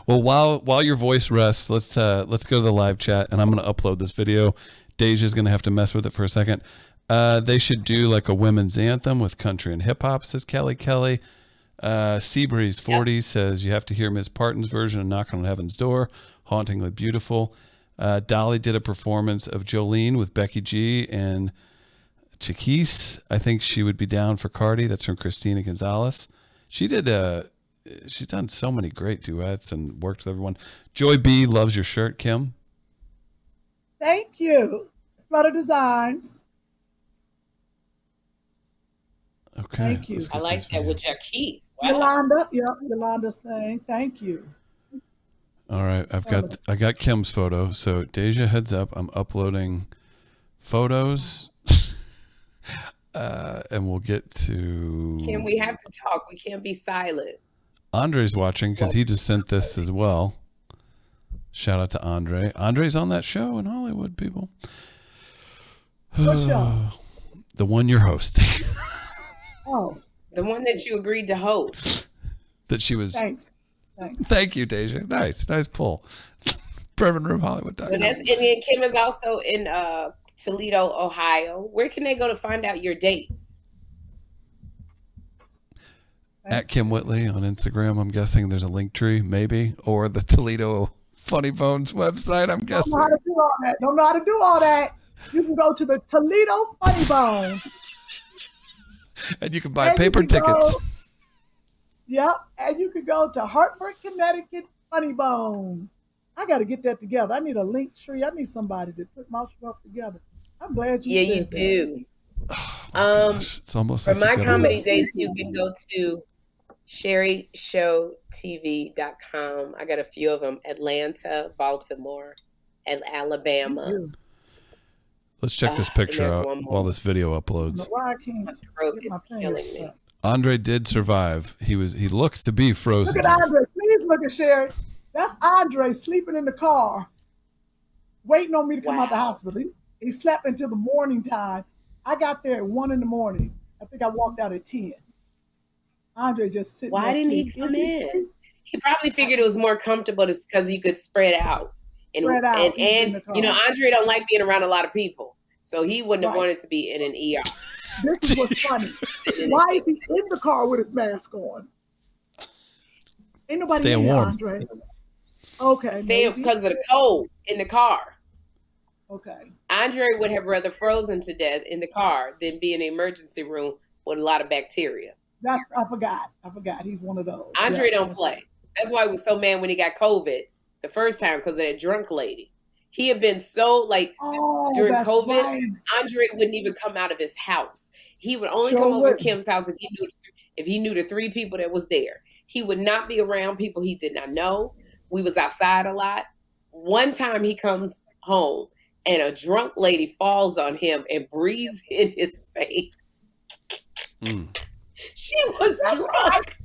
Well, while while your voice rests, let's uh, let's go to the live chat, and I'm going to upload this video. Deja's going to have to mess with it for a second. Uh, they should do like a women's anthem with country and hip hop, says Kelly Kelly. Uh, Seabreeze 40 says you have to hear Miss Parton's version of Knock on Heaven's Door, hauntingly beautiful. Uh, Dolly did a performance of Jolene with Becky G and Chiquise. I think she would be down for Cardi. That's from Christina Gonzalez. She did. Uh, she's done so many great duets and worked with everyone. Joy B loves your shirt, Kym. Thank you. Flutter Designs. Okay. Thank you. I like that video. with Jackie's. Wow. Yolanda. Yeah, Yolanda's thing. Thank you. All right, I've got I got Kym's photo. So Deja, heads up, I'm uploading photos, [LAUGHS] uh, and we'll get to. Kym, we have to talk. We can't be silent. Andre's watching because he just sent this as well. Shout out to Andre. Andre's on that show in Hollywood, people. What show? [SIGHS] the one you're hosting. [LAUGHS] Oh, The one that you agreed to host. that she was. thanks. Thanks. Thank you, Deja. Nice, nice pull. Bourbon Room Hollywood. So that's and then Kym is also in uh, Toledo, Ohio. Where can they go to find out your dates? At Kym Whitley on Instagram. I'm guessing there's a link tree, maybe, or the Toledo Funny Bones website. I'm guessing. Don't guessing. know how to do all that. Don't know how to do all that. You can go to the Toledo Funny Bone. And you can buy And paper can go- tickets. Yep. And you can go to Hartford, Connecticut Funny Bone. I got to get that together. I need a link tree. I need somebody to put my stuff together. I'm glad you yeah, said you that. do. [SIGHS] Oh Um, It's almost for like my you gotta- comedy dates, you can go to sherrishowtv.com. I got a few of them Atlanta, Baltimore, and Alabama. Let's check this Ah, picture out while this video uploads. know why I can't throat get is my killing fingers me. stuck. Andre did survive. He was he looks to be frozen. Look frozen. at Andre. Please look at Sherri. That's Andre sleeping in the car, waiting on me to come out the hospital. He, he slept until the morning time. I got there at one in the morning. I think I walked out at ten. Andre just sitting there. Why there didn't he come Is he in? He probably figured it was more comfortable because you could spread out. And Spread out, and, he's in and you know, Andre don't like being around a lot of people. So he wouldn't have wanted to be in an ER. This is what's funny. [LAUGHS] Why is he in the car with his mask on? Ain't nobody Staying in warm. Andre. Okay. Stay because of the cold in the car. Okay. Andre would have rather frozen to death in the car than be in the emergency room with a lot of bacteria. That's I forgot. I forgot. He's one of those. Andre Yeah, don't play. That's why he was so mad when he got COVID the first time because of that drunk lady. He had been so like Oh, during COVID, right. Andre wouldn't even come out of his house. He would only Sure come over to wouldn't. Kym's house if he knew if he knew the three people that was there. He would not be around people he did not know. We was outside a lot. One time he comes home and a drunk lady falls on him and breathes [LAUGHS] in his face. Mm. She was drunk.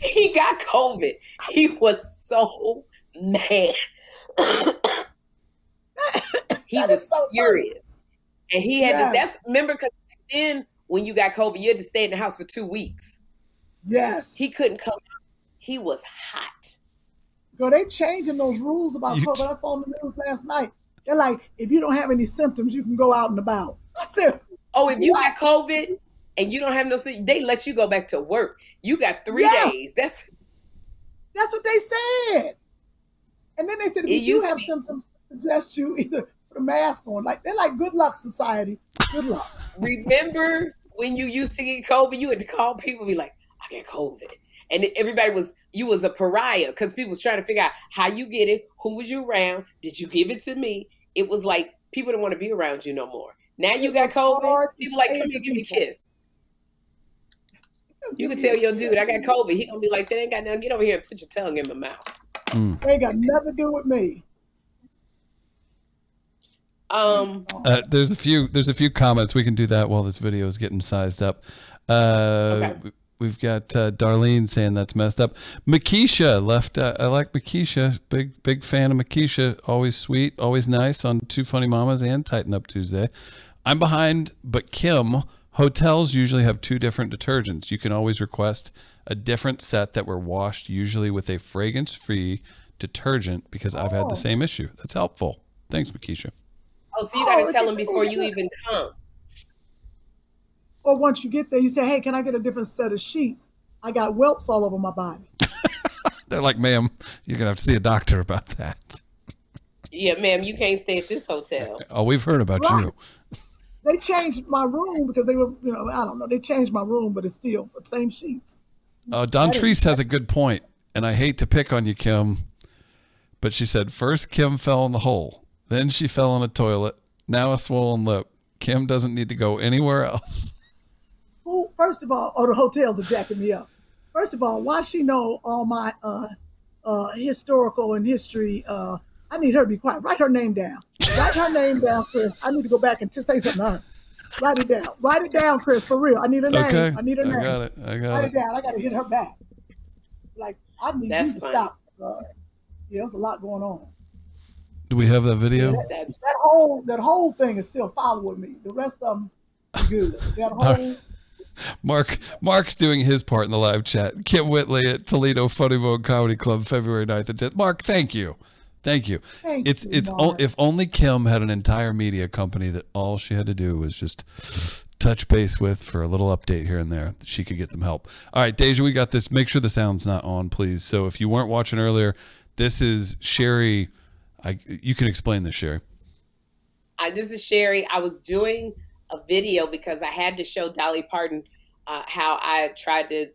He got COVID. He was so mad. [COUGHS] [COUGHS] he was is so funny. furious. And he had Yes. to, that's, remember, because then when you got COVID, you had to stay in the house for two weeks. Yes. He couldn't come out. He was hot. Girl, they changing those rules about You- COVID. I saw on the news last night. They're like, if you don't have any symptoms, you can go out and about. I said, Oh, if you What? got COVID and you don't have no, sy- they let you go back to work. You got three Yeah. days. That's that's what they said. And then they said, if It you do have be- symptoms, suggest you either put a mask on. Like they're like, good luck, society. Good luck. remember when you used to get COVID, you had to call people and be like, I got COVID. And everybody was, you was a pariah because people was trying to figure out how you get it, who was you around, did you give it to me? It was like people don't want to be around you no more. Now you It got COVID, people like, come here, give me a kiss. You can tell your dude, I got COVID. He gonna be like, that ain't got nothing. Get over here and put your tongue in my mouth. Mm. They ain't got nothing to do with me. Um, Uh, there's a few there's a few comments. We can do that while this video is getting sized up. Uh, Okay. We've got uh, Darlene saying that's messed up. Makisha left. Uh, I like Makisha. Big big fan of Makisha. Always sweet, always nice on Two Funny Mamas and Tighten Up Tuesday. I'm behind, but Kim. Hotels usually have two different detergents. You can always request a different set that were washed, usually with a fragrance-free detergent, because I've had Oh. the same issue. That's helpful. Thanks, Makisha. Oh, so you Oh, got to it tell them before you even come. Or once you get there, you say, hey, can I get a different set of sheets? I got whelps all over my body. [LAUGHS] They're like, ma'am, you're gonna have to see a doctor about that. Yeah, ma'am, you can't stay at this hotel. [LAUGHS] Oh, we've heard about Right. you. They changed my room because they were, you know, I don't know. They changed my room, but it's still the same sheets. Uh, Don That is- Treese has a good [LAUGHS] point, and I hate to pick on you, Kym, but she said first Kym fell in the hole, then she fell in a toilet, now a swollen lip. Kym doesn't need to go anywhere else. [LAUGHS] Who, first of all, oh, the hotels are jacking me up. First of all, why she know all my uh, uh, historical and history? Uh, I need her to be quiet. Write her name down. Write her name down, Chris. I need to go back and t- say something to her. Write it down. Write it down, Chris, for real. I need a name. Okay, I need her I got it. I got Write it. it down. I got to hit her back. Like, I need That's you to funny. stop. Uh, yeah, there's a lot going on. Do we have that video? That's That whole that whole thing is still following me. The rest of them are good. That [LAUGHS] whole right. Mark Mark's doing his part in the live chat. Kym Whitley at Toledo Funny Bone Comedy Club, February 9th and 10th. Mark, thank you. Thank you. Thank it's you, it's o- if only Kym had an entire media company that all she had to do was just touch base with for a little update here and there, she could get some help. All right, Deja, we got this. Make sure the sound's not on, please. So if you weren't watching earlier, this is Sherri. I you can explain this, Sherri. I, this is Sherri. I was doing a video because I had to show Dolly Parton uh, how I tried to,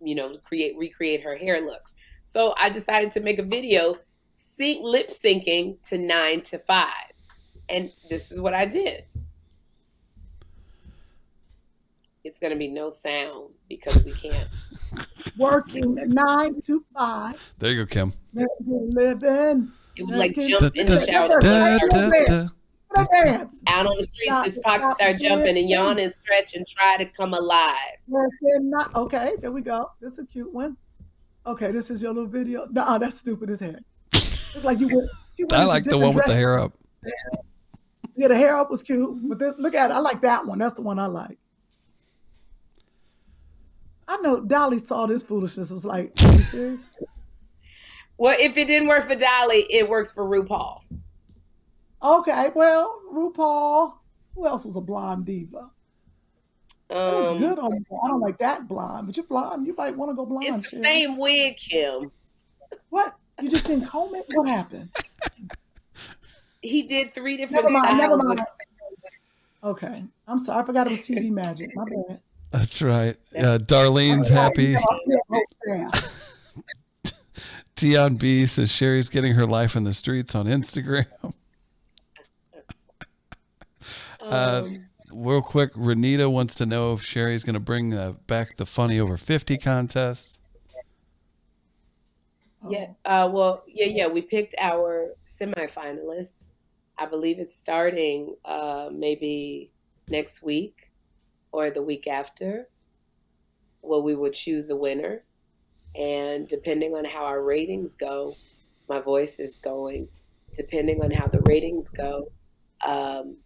you know, create recreate her hair looks. So I decided to make a video, sync lip syncing to nine to five, and this is what I did. It's gonna be no sound because we can't. [LAUGHS] working nine to five, There you go, Kym. living. It was like Making- jump in the shower. Da, da, Dance. da. Put a dance. Out on the streets, his pockets start jumping and yeah. yawn and stretch and try to come alive. Not. Okay, there we go. This is a cute one. Okay, this is your little video. Nah, that's stupid as heck. It's like you went. you went I like the one with the hair up. Yeah, the hair up was cute, but this look at it. I like that one. That's the one I like. I know Dolly saw this foolishness. Was like, are you serious? Well, if it didn't work for Dolly, it works for RuPaul. Okay, well, RuPaul. Who else was a blonde diva? That looks Um, good on you. I don't like that blonde, but you're blonde. You might want to go blonde. It's the Sherri. same wig, Kym. What? You just didn't comb it? What happened? He did three different Never mind. Never mind. Okay, I'm sorry. I forgot it was TV magic. My bad. That's right. Uh, Darlene's happy. Yeah. Tion B says Sherri's getting her life in the streets on Instagram. [LAUGHS] Uh, um, real quick, Renita wants to know if Sherri's going to bring uh, back the Funny Over 50 contest. yeah. Uh, well, yeah, yeah. We picked our semifinalists. I believe it's starting uh, maybe next week or the week after. Well, we will choose a winner, and depending on how our ratings go, my voice is going. Depending on how the ratings go, um,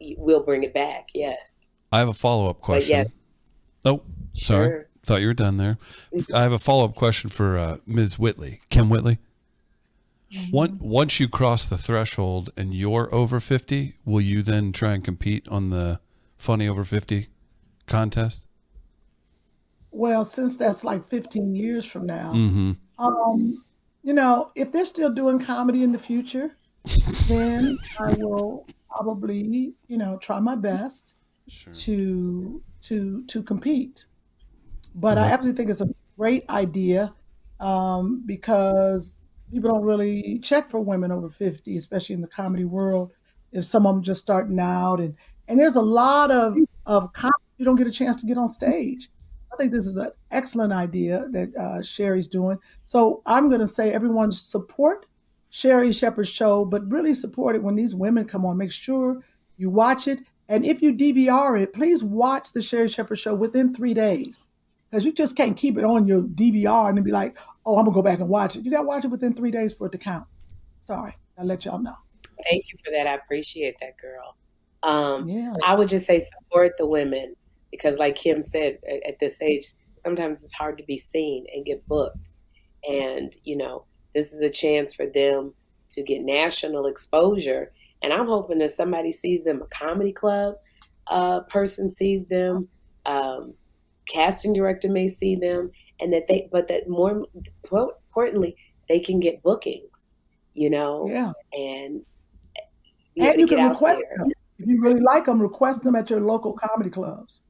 we'll bring it back. Yes. I have a follow up question. But question. yes, Oh, sorry. Sure. Thought you were done there. I have a follow up question for uh, Ms. Whitley, Kym Whitley. One, once you cross the threshold and you're over 50, will you then try and compete on the Funny Over 50 contest? Well, since that's like 15 years from now, Mm-hmm. um, you know, if they're still doing comedy in the future, then I will probably, you know, try my best to to to compete. But I absolutely think it's a great idea um, because people don't really check for women over 50, especially in the comedy world. If some of them just starting out, and and there's a lot of of comedy you don't get a chance to get on stage. I think this is an excellent idea that uh, Sherri's doing. So I'm going to say everyone support Sherri Shepherd's show, but really support it when these women come on. Make sure you watch it. And if you DVR it, please watch the Sherri Shepherd show within three days. Because you just can't keep it on your DVR and then be like, oh, I'm going to go back and watch it. You got to watch it within three days for it to count. Sorry. I'll let y'all know. Thank you for that. I appreciate that, girl. Um, Yeah. I would just say support the women because, like Kym said, at, at this age, sometimes it's hard to be seen and get booked. And, you know, this is a chance for them to get national exposure. And I'm hoping that somebody sees them, a comedy club uh, person sees them, um, casting director may see them, and that they, but that more importantly, they can get bookings, you know, Yeah. and And you can request them. If you really like them, request them at your local comedy clubs.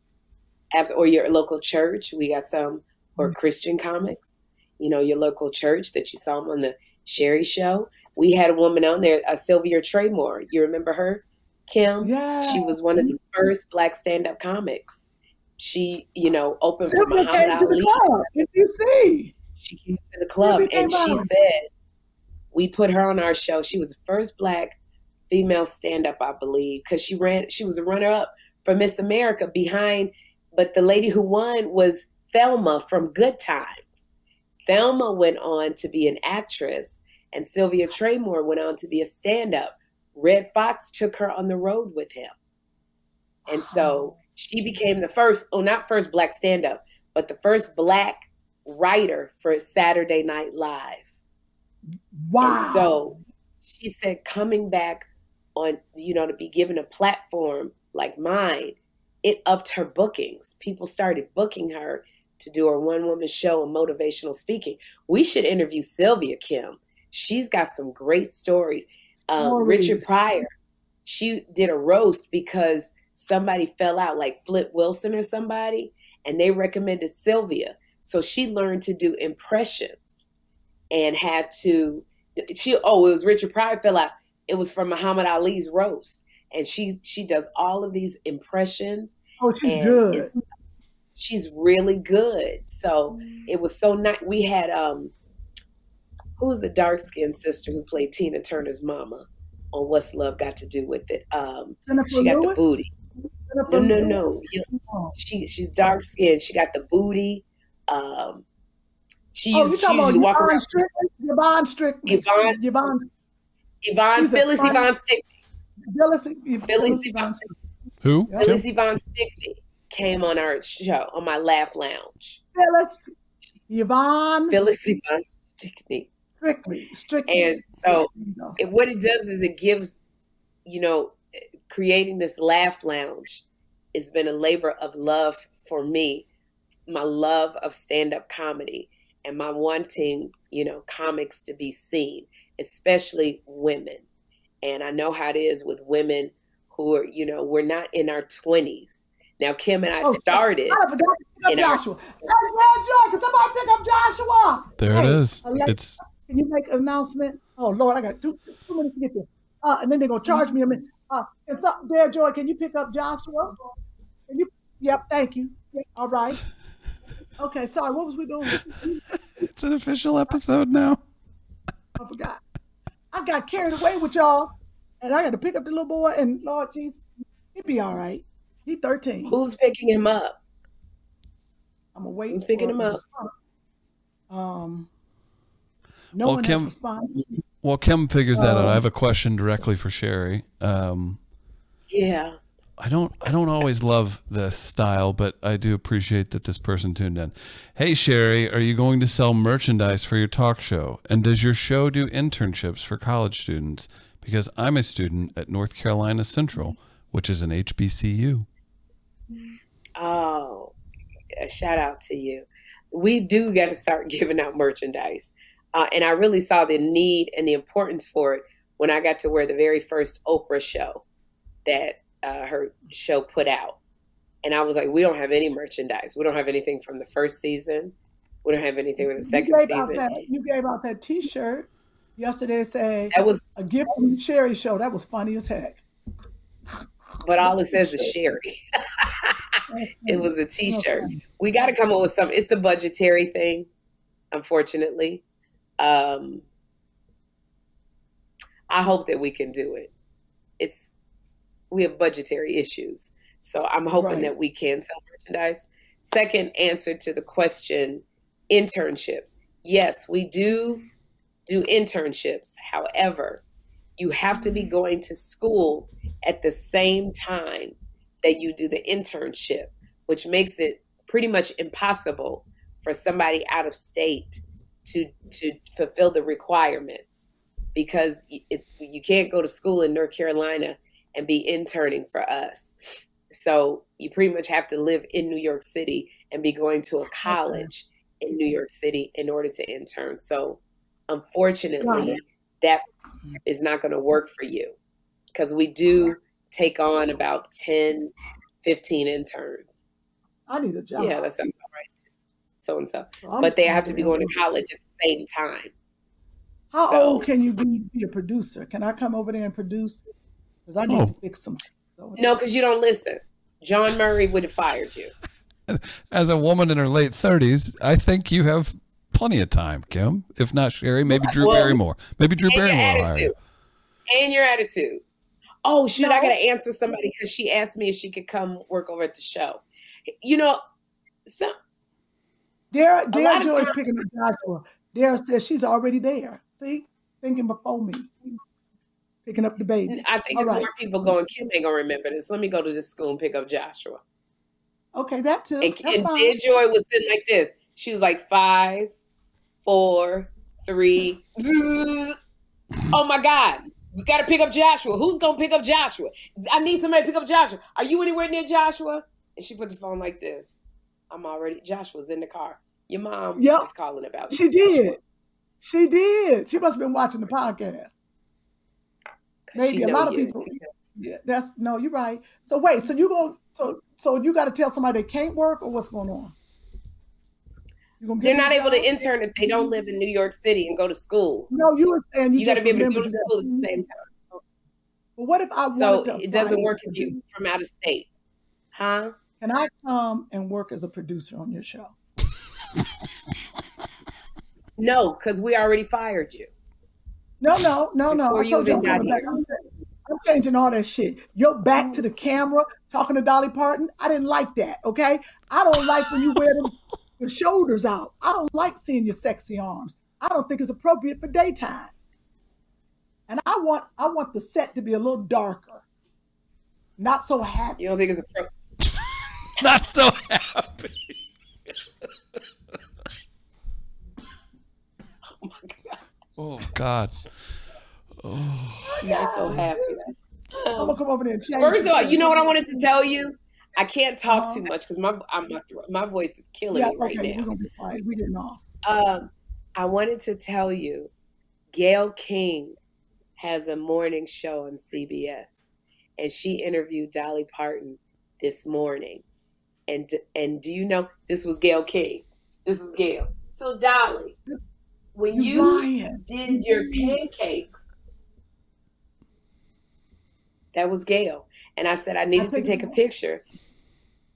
Or your local church. We got some or Mm. Christian comics. You know, your local church that you saw on the Sherri Show. We had a woman on there, uh, Sylvia Traymore. You remember her, Kym? Yeah. She was one of the first black stand-up comics. She, you know, opened for Muhammad came to Ali. the club in DC. She came to the club Sylvia and she out. said, we put her on our show. She was the first black female stand up, I believe, because she ran, she was a runner up for Miss America behind, but the lady who won was Thelma from Good Times. Thelma went on to be an actress, and Sylvia Traymore went on to be a stand up. Redd Foxx took her on the road with him. And so she became the first, oh, not first black stand up, but the first black writer for Saturday Night Live. Wow. And so she said, coming back on, you know, to be given a platform like mine, it upped her bookings. People started booking her to do her one woman show and motivational speaking. We should interview Sylvia Kym. She's got some great stories. Um, Stories. Richard Pryor, she did a roast because somebody fell out, like Flip Wilson or somebody, and they recommended Sylvia. So she learned to do impressions and had to she oh it was Richard Pryor fell out. It was from Muhammad Ali's roast. And she she does all of these impressions. Oh, she's good. She's really good. So it was so nice. We had um who was the dark skinned sister who played Tina Turner's mama on what's love got to do with it. Um, Jennifer she got Lewis? the booty. Jennifer No, no, no. You- Oh, She she's dark skinned. She got the booty. Um, she Oh, used you she talking about Yvonne around. Strickland? Yvonne Strickland. Yvonne- Yvonne. Yvonne Phyllis Yvonne Stickney. Yvonne Yvonne. Who? Yep. Phyllis Yvonne Stickney came on our show on my Laugh Lounge. Phyllis. Yvonne Phyllis Yvonne Stickney. Strickland. Strickland. And so it, what it does is it gives, you know, creating this laugh lounge has been a labor of love for me, my love of stand up comedy and my wanting, you know, comics to be seen, especially women. And I know how it is with women who are, you know, we're not in our 20s. Now, Kym and I Oh, started. I forgot to pick up in our- Joshua. Hey, Joy, can somebody pick up Joshua? There it Hey, is. Alexa, It's Can you make an announcement? Oh Lord, I got two two minutes to get there. Uh, and then they're gonna charge me a minute. Uh, and so, there, Joy, can you pick up Joshua? Can you? Yep, thank you. All right. Okay, sorry. What was we doing? [LAUGHS] it's an official episode now. I forgot. I got carried away with y'all, and I got to pick up the little boy. And Lord Jesus, he'd be all right. He's thirteen. Who's picking him up? I'm gonna wait. Who's picking him up? response. Um, no Well, one Kym- has responded. Well, Kym figures that out. I have a question directly for Sherri. Um, Yeah. I don't I don't always love this style, but I do appreciate that this person tuned in. Hey Sherri, are you going to sell merchandise for your talk show? And does your show do internships for college students? Because I'm a student at North Carolina Central, which is an HBCU. Oh, a shout out to you. We do got to start [LAUGHS] giving out merchandise. Uh, and I really saw the need and the importance for it when I got to wear the very first Oprah show that uh, her show put out. And I was like, we don't have any merchandise. We don't have anything from the first season. We don't have anything from the second you season. that. You gave out that T-shirt yesterday. saying That was, a gift from the Sherri Show. That was funny as heck. but all it says is Sherri. it was a t-shirt. We got to come up with some. It's a budgetary thing, unfortunately. Um, I hope that we can do it. It's we have budgetary issues, so I'm hoping Right. that we can sell merchandise. Second answer to the question, internships. Yes, we do do internships. However, you have to be mm-hmm. going to school at the same time that you do the internship, which makes it pretty much impossible for somebody out of state to to fulfill the requirements because it's you can't go to school in North Carolina and be interning for us. So you pretty much have to live in New York City and be going to a college in New York City in order to intern. So unfortunately, that is not going to work for you because we do take on about 10, 15 interns. I need a job. Yeah, that sounds all right. So and so. But they have to be going to college at the same time. How so- old can you be, be a producer? Can I come over there and produce? Because I need Oh. to fix some. No, because you don't listen. Jawn Murray would have fired you. [LAUGHS] As a woman in her late 30s, I think you have plenty of time, Kym. If not Sherri, maybe Drew Well, Barrymore. Maybe Drew and Barrymore will hire attitude. And your attitude. Oh, shoot, I No. got to answer somebody because she asked me if she could come work over at the show. You know, some, Dare, lot Dare of Joy's time- picking up Joshua. Dare says she's already there. See, thinking before me, picking up the baby. I think All it's right. more people going, Kym ain't going to remember this. Let me go to this school and pick up Joshua. Okay, that too. And, That's and fine. Dear Joy was sitting like this. She was like five, four, three. [LAUGHS] Oh my God. We got to pick up Joshua. Who's going to pick up Joshua? I need somebody to pick up Joshua. Are you anywhere near Joshua? And she put the phone like this. I'm already, Joshua's in the car. Your mom Yep. is calling about She you, did. She did. She must have been watching the podcast. Maybe a lot of you. people. Yeah, that's no. You're right. So wait. So you go. So so you got to tell somebody they can't work or what's going on? They're not able to intern if they don't live in New York City and go to school. No, you were saying you, You got to be able to go to that. school at the same time. But what if I So it doesn't work if you from out of state. Huh? Can I come and work as a producer on your show? No, because we already fired you. No, no, no, no. Before I you told you even I'm got here. I'm changing all that shit. Your back to the mm-hmm. camera, talking to Dolly Parton. I didn't like that. Okay, I don't like when you wear them [LAUGHS] your shoulders out. I don't like seeing your sexy arms. I don't think it's appropriate for daytime. And I want I want the set to be a little darker, not so happy. You don't think it's a pro- [LAUGHS] Not so happy. [LAUGHS] Oh God. not so happy? I'm gonna come over there and change. First of all, you know what I wanted to tell you. I can't talk too much because my I'm, my thro- my voice is killing Yeah, me right okay, now. we're gonna be quiet. We getting off. Um, I wanted to tell you, Gayle King has a morning show on CBS, and she interviewed Dolly Parton this morning. And and do you know this was Gayle King? This was Gayle. So Dolly, when You you lying. did your pancakes, that was Gayle. And I said I needed to take a picture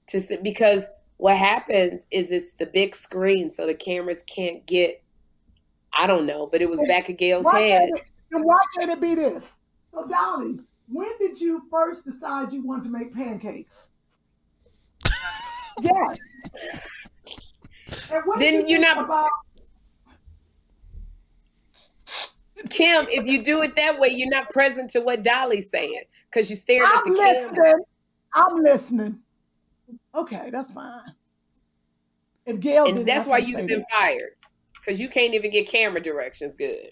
to sit because what happens is it's the big screen, so the cameras can't get. I don't know, but it was back of Gayle's Why head. it, then why can't it be this? So, Dolly, when did you first decide you wanted to make pancakes? [LAUGHS] yes. And when Then did you you're not- about Kym, if you do it that way, you're not present to what Dolly's saying because you're staring at I'm the camera. listening. I'm listening. Okay, that's fine. If Gayle And that's why can't you've been that. fired because you can't even get camera directions good.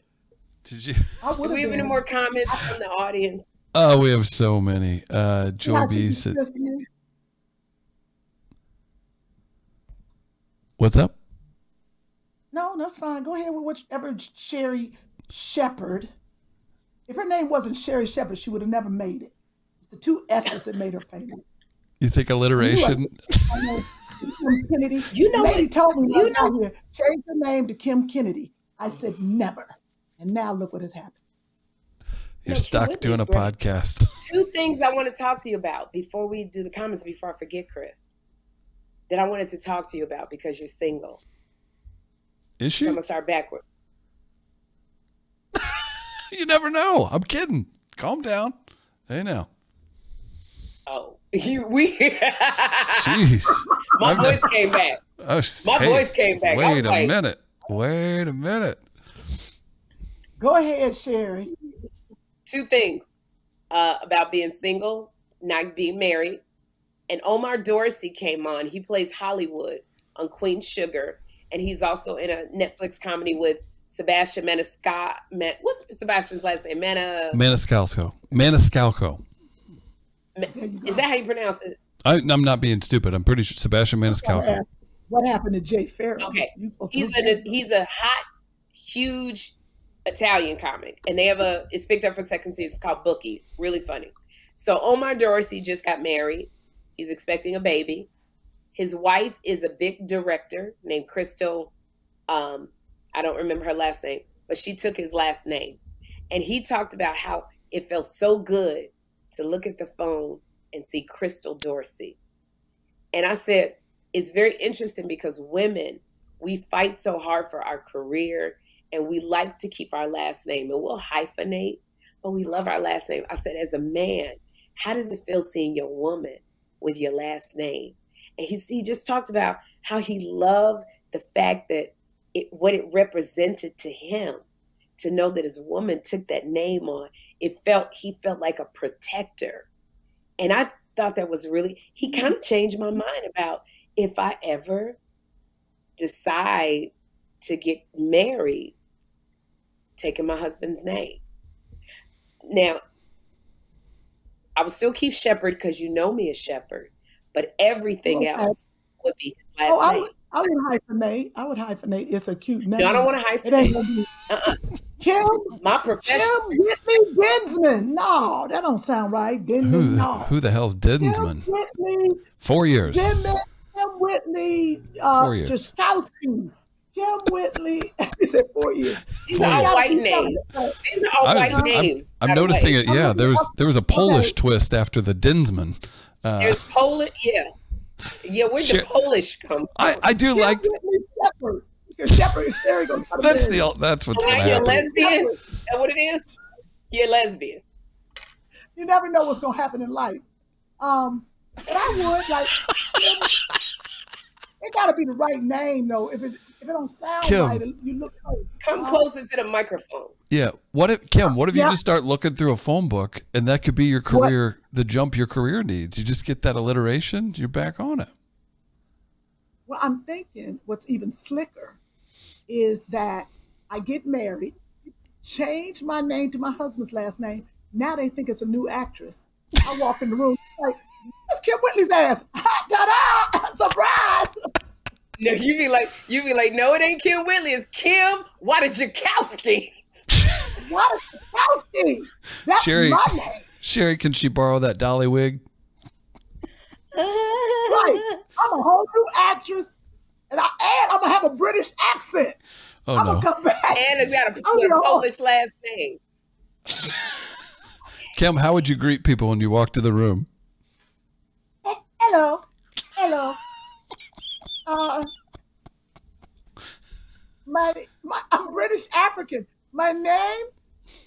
Did you? I Do would've we have any more comments from the audience? Oh, we have so many. Uh, Joy Not B said, "What's up?" No, that's fine. Go ahead with whichever Sherri Shepherd. If her name wasn't Sherri Shepherd, she would have never made it. It's the two S's that made her famous. You think alliteration? I Kennedy. You know Lady what- told me do you know here, change your name to Kym Kennedy. I said never. And now look what has happened. You're No, stuck doing a great. podcast. Two things I want to talk to you about before we do the comments, before I forget, Chris, that I wanted to talk to you about because you're single. Is So she? I'm going to start backwards. [LAUGHS] You never know. I'm kidding. Calm down. Hey now. Oh, [LAUGHS] you, we. [LAUGHS] Jeez. My I'm voice not- came back. Oh, My hey, voice came back. Wait a like- minute. Wait a minute. Go ahead, Sherri. two things uh, about being single, not being married. And Omar Dorsey came on. He plays Hollywood on Queen Sugar, and he's also in a Netflix comedy with Sebastian Maniscalco. Man, what's Sebastian's last name? Mana. Maniscalco. Maniscalco. Is that how you pronounce it? I, I'm not being stupid. I'm pretty sure Sebastian Maniscalco. What happened to Jay Farrell? Okay, You supposed to he's a he's a hot, huge Italian comic, and they have a it's picked up for second season. It's called Bookie. Really funny. So Omar Dorsey just got married. He's expecting a baby. His wife is a big director named Crystal. Um, I don't remember her last name, but she took his last name, and he talked about how it felt so good to look at the phone and see Crystal Dorsey. And I said, it's very interesting because women, we fight so hard for our career and we like to keep our last name and we'll hyphenate, but we love our last name. I said, as a man, how does it feel seeing your woman with your last name? And he, he just talked about how he loved the fact that it, what it represented to him to know that his woman took that name on. It felt, he felt like a protector. And I thought that was really, he kind of changed my mind about if I ever decide to get married, taking my husband's name. Now, I would still keep Shepherd because you know me as Shepherd, but everything Okay. else would be his last Oh, name. Would, I would hyphenate. I would hyphenate. It's a cute name. No, I don't want to It ain't hyphenate. gonna be Uh-uh. Kym. My profession. Kym. Whitney Dinsman. No, that don't sound right. Dinsman. Who, no. who the hell's Kym Whitney. Four years. Dinsman. Kym Whitney. Uh, Four years. Jaskowski. Kym Whitley. [LAUGHS] he said four years. These Four are all years. white names. These are all I white was- I'm- names. I'm by the noticing way. it. Yeah, there was there was a Polish twist after the Dinsman. Uh, There's Polish. Yeah. Yeah, where'd Sher- the Polish come from? I I do Kym like. Shepherd. Your Shepherd is Sherri gonna try to That's the that's what's Oh, gonna now you're a happen. lesbian? Is that what it is? You're a lesbian. you never know what's gonna happen in life. Um, but I would like. [LAUGHS] It got to be the right name though. If it if it don't sound Kym. right, you look crazy. Come Uh, closer to the microphone. Yeah. What if Kym? What if you just start looking through a phone book, and that could be your What? career, the jump your career needs. You just get that alliteration, you're back on it. Well, I'm thinking what's even slicker is that I get married, change my name to my husband's last name. Now they think it's a new actress. I walk in the room like, that's Kym Whitley's ass. [LAUGHS] Ta-da! [LAUGHS] Surprise! No, you be like, you be like, no, it ain't Kym Whitley. It's Kym Wadajakowski. [LAUGHS] What? Kowski. That's Sherri, my name. Sherri, can she borrow that dolly wig? Right. I'm a whole new actress, and I and I'm gonna have a British accent. Oh I'm no. gonna come back. And it's got a, Oh, a no. Polish last name. [LAUGHS] Kym, how would you greet people when you walk to the room? Eh, hello, hello. Uh, my, my I'm British African. My name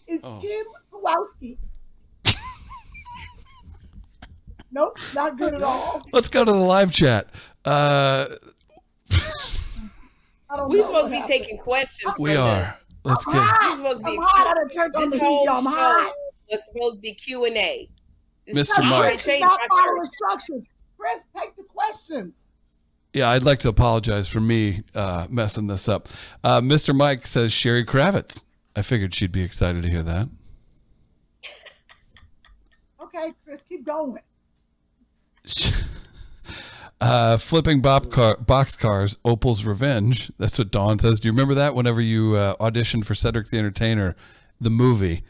is Oh. Kym Kowalski. nope, not good at all. Let's go to the live chat. Uh, We know supposed to be happened. taking questions. we for the- are. Let's I'm get. hot. This supposed to be I'm hot. Q- I done turned on This the whole heat. I'm hot. was supposed to be Q and A. Mr. Mike. Chris is Change not my following instructions. Chris, take the questions. Yeah, I'd like to apologize for me uh, messing this up. Uh, Mr. Mike says Sherri Kravitz. I figured she'd be excited to hear that. [LAUGHS] Okay, Chris, keep going. [LAUGHS] Uh, flipping bop car, box cars, Opal's Revenge. That's what Dawn says. Do you remember that? Whenever you uh, auditioned for Cedric the Entertainer, the movie,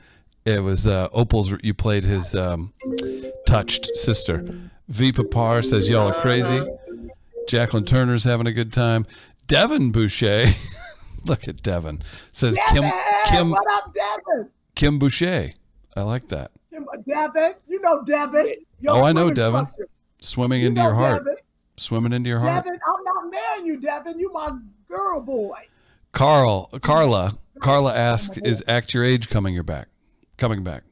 it was uh, Opal's. You played his um, touched sister. V Papar says y'all are crazy. Jacqueline Turner's having a good time. Devin Boucher, [LAUGHS] look at Devin says Kym Devin, Kym what up, Devin? Kym Boucher. I like that. Kym, Devin, you know Devin. Your Oh, I know Devin. instructor. Swimming You into your heart. Devin. Swimming into your heart. Devin, I'm not marrying you, Devin. You my girl boy. Carl, Carla, Carla oh, asks, "Is Act Your Age coming your back? Coming back?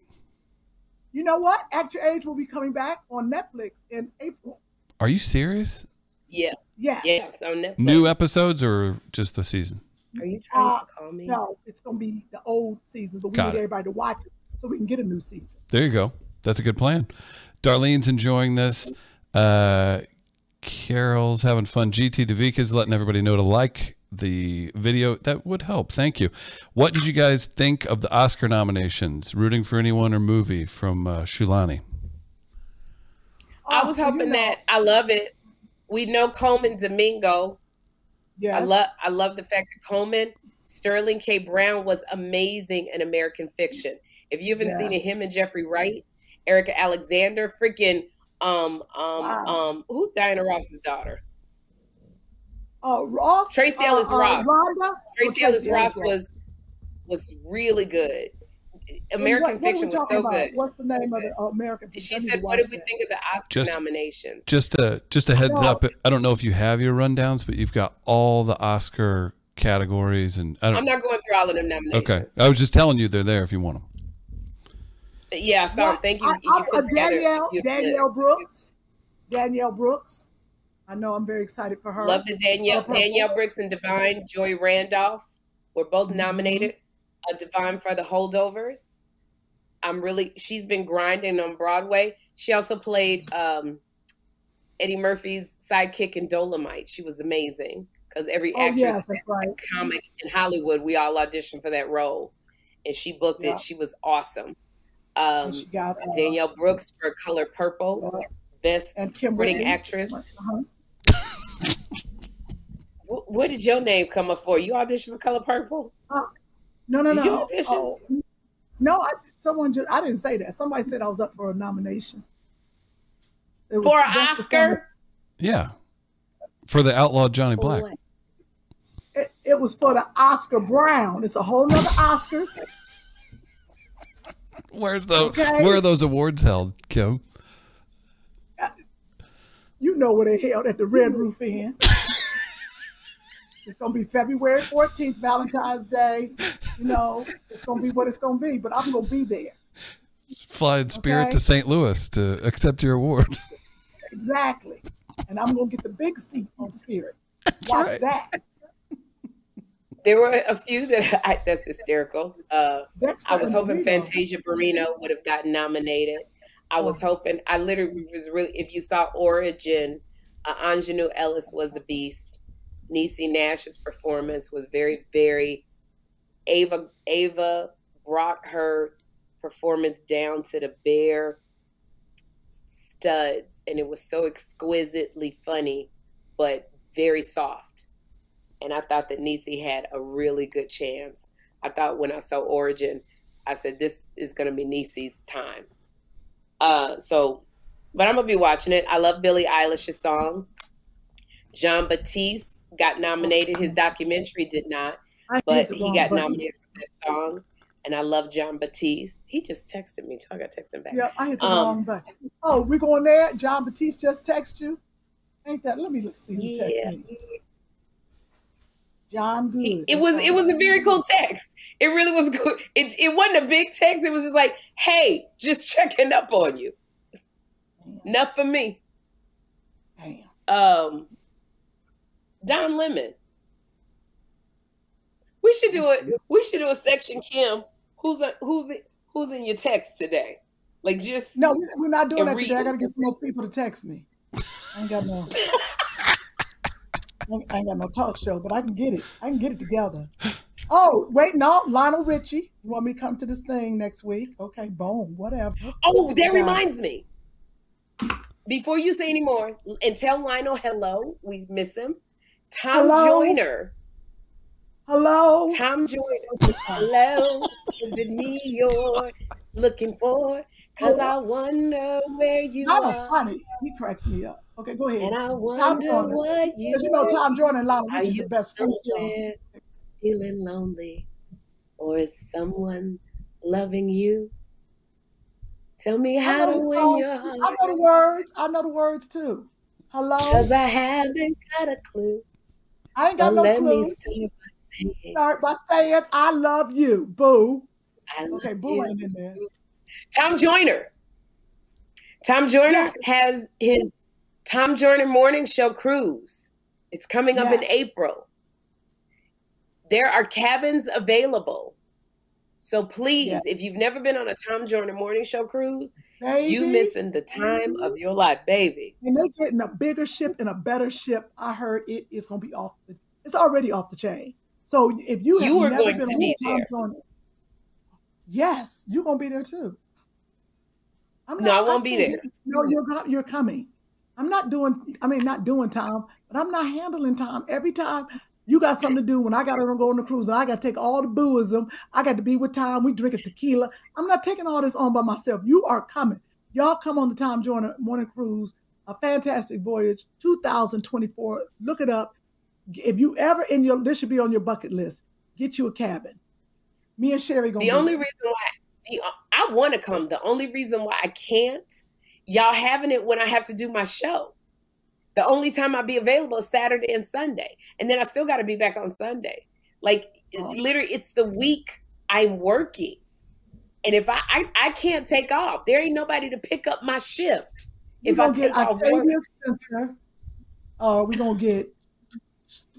You know what? Act Your Age will be coming back on Netflix in April. Are you serious? Yeah, Yes. yeah, it's on Netflix. New episodes or just the season? Are you trying Uh, to call me? No, it's going to be the old season, but we Got need it. everybody to watch it so we can get a new season. There you go. That's a good plan. Darlene's enjoying this. Uh, Carol's having fun. GT Davika's letting everybody know to like the video. That would help. Thank you. What did you guys think of the Oscar nominations? Rooting for anyone or movie from uh, Shulani? I Oh, was you hoping know, that I love it. We know Colman Domingo. Yes. I love I love the fact that Colman, Sterling K. Brown was amazing in American Fiction. If you haven't seen it, him and Jeffrey Wright, Erika Alexander, freaking um um Wow. um who's Diana Ross's daughter? Uh, Ross. Tracee uh, Ellis uh, Ross. Rhonda. Tracee Oh, Ellis Ross was was really good. And American what- what Fiction was so about? good. What's the name of the uh, American Fiction? She I said, "What watch did we that. think of the Oscar Just- nominations?" Just a just a heads No. up. I don't know if you have your rundowns, but you've got all the Oscar categories, and I I'm don't. going through all of them nominations. Okay, I was just telling you they're there if you want them. Yeah, so What- thank you. I, you I, put uh, Danielle, Danielle. Brooks. Danielle Brooks. I know I'm very excited for her. Love the Danielle Danielle Brooks and Da'Vine Joy Randolph were both Mhm. nominated. Uh, Da'Vine for the Holdovers. I'm really she's been grinding on Broadway. She also played um, Eddie Murphy's sidekick in Dolomite. She was amazing because every Oh actress yes, right. comic in Hollywood, we all auditioned for that role, and she booked Yeah. it. She was awesome. Um, she got uh, Danielle Brooks for Color Purple, yeah, Best Supporting Actress. Uh-huh. Wh- What did your name come up for? You auditioned for Color Purple? No, no, Did you no. audition? Oh, no, I, someone just I didn't say that. Somebody said I was up for a nomination. It was For an. Oscar? Yeah, for the outlaw Johnny For Black. It, it was for the Oscar Brown. It's a whole nother Oscars. Where's the Okay. where are those awards held, Kym? You know where they held at the Red Roof Inn. It's gonna be February 14th, Valentine's Day. You know, it's gonna be what it's gonna be, but I'm gonna be there. Fly in spirit Okay. to St. Louis to accept your award. Exactly. And I'm gonna get the big seat on Spirit. Watch right. that. There were a few that [LAUGHS] I, that's hysterical. Uh, Dexter I was hoping Burrito. Fantasia Barrino would have gotten nominated. I was Oh. hoping. I literally was really. If you saw Origin, uh, Aunjanue Ellis was a beast. Niecy Nash's performance was very, very. Ava Ava brought her performance down to the bare studs, and it was so exquisitely funny, but very soft. And I thought that Niecy had a really good chance. I thought when I saw Origin, I said this is to be Niecy's time. Uh, so, but I'm gonna be watching it. I love Billie Eilish's song. Jon Batiste got nominated. His documentary did not, I but he got button. nominated for this song. And I love Jon Batiste. He just texted me too. I got to text him back. Yeah, I hit the Um, wrong button. Oh, we going there? Jon Batiste just text you? Ain't that? Let me look see who text Yeah. me. Jon Good. It was it was a very cool text. It really was good. It it wasn't a big text. It was just like, hey, just checking up on you. Enough for me. Damn. Um Don Lemon. We should do it. We should do a section, Kym. Who's a, who's it, who's in your text today? Like just No, we- we're not doing that read today. I gotta get some more people to text me. I ain't got no. [LAUGHS] I ain't- got no talk show, but I can get it. I can get it together. Oh, wait, no, Lionel Richie. You want me to come to this thing next week? Okay, boom, whatever. Oh, that reminds me. Before you say any more, and tell Lionel hello. We miss him. Tom Hello? Joyner. Hello. Tom Joyner. Hello. Is it me you're looking for? Cause I wonder where you Lionel are. funny. He cracks me up. Okay, go ahead. And I Tom wonder Joyner. what you Because you know Tom Joyner and Lionel Richie's you the best friends, y'all. feeling lonely? Or is someone loving you? Tell me how to win songs your too. I know the words. I know the words too. Hello. Cause I haven't got a clue. I ain't But got no let clue. me start by saying Start by saying I love you, boo. I love Okay, boo you. ain't in there. Tom Joyner. Tom Joyner Yes. has his Tom Joyner Morning Show cruise. It's coming up in Yes. April. There are cabins available. So please, Yes. if you've never been on a Tom Joyner Morning Show cruise, Baby. you missing the time of your life, baby. And they're getting a bigger ship and a better ship. I heard it is going to be off the. It's already off the chain. So if you have You are never going been to on be there. Joyner, yes, you're going to be there too. I'm No, I won't be can't- there. No, you're you're coming. I'm not doing. I mean, not doing time, but I'm not handling time every time. You got something to do when I got to go on the cruise and I got to take all the booism. I got to be with Tom. We drink a tequila. I'm not taking all this on by myself. You are coming. Y'all come on the Tom Joyner Morning Cruise, a fantastic voyage, 2024. Look it up. If you ever in your, this should be on your bucket list. Get you a cabin. Me and Sherri gonna. The only there. reason why the, I want to come, the only reason why I can't, y'all having it when I have to do my show. The only time I'll be available is Saturday and Sunday. And then I still got to be back on Sunday. Like, Oh. literally, it's the week I'm working. And if I, I, I can't take off, there ain't nobody to pick up my shift. We If I gonna take get off work. Octavia Spencer. Uh, we're gonna get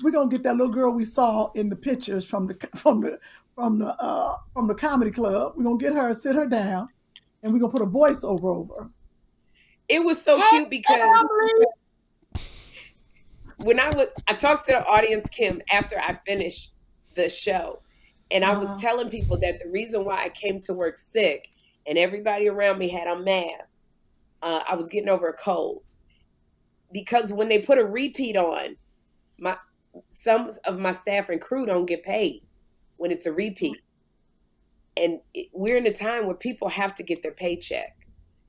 we're gonna get that little girl we saw in the pictures from the [LAUGHS] from the from the uh from the comedy club. We're gonna get her, sit her down, and we're gonna put a voiceover over. her. It was so Hey, cute because family! When I would I talked to the audience, Kym, after I finished the show, and I was Uh-huh. telling people that the reason why I came to work sick and everybody around me had a mask, uh, I was getting over a cold. Because when they put a repeat on, my some of my staff and crew don't get paid when it's a repeat, and it, we're in a time where people have to get their paycheck.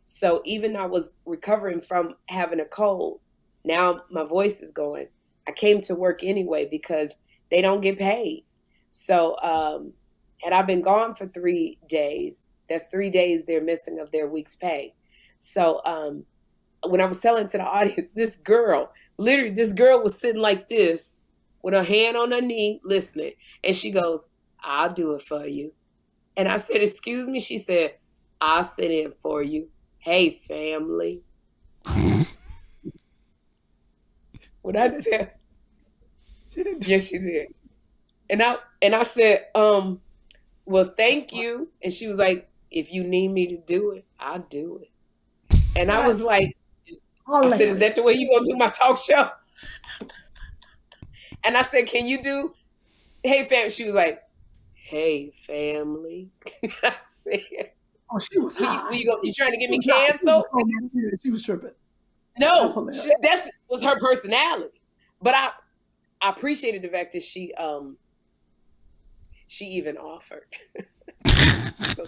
So even I was recovering from having a cold, now my voice is going. I came to work anyway because they don't get paid. So, um, and I've been gone for three days. That's three days they're missing of their week's pay. So, um, when I was selling to the [LAUGHS] audience, this girl, literally, this girl was sitting like this with her hand on her knee, listening. And she goes, I'll do it for you. And I said, Excuse me? She said, I'll sit in for you. Hey, family. What I? She didn't. [LAUGHS] Yes, she did. And I and I said, um, well, thank you. And she was like, if you need me to do it, I'll do it. And I was like, I said, is that the way you gonna do my talk show? And I said, can you do, hey fam? She was like, hey family. [LAUGHS] I said, Oh, she was "We- high. we go- you trying to get me She was high. canceled? She was so mad. She was tripping. That's No, hilarious. she, that's was her personality. But I, I appreciated the fact that she, um, she even offered. [LAUGHS] So.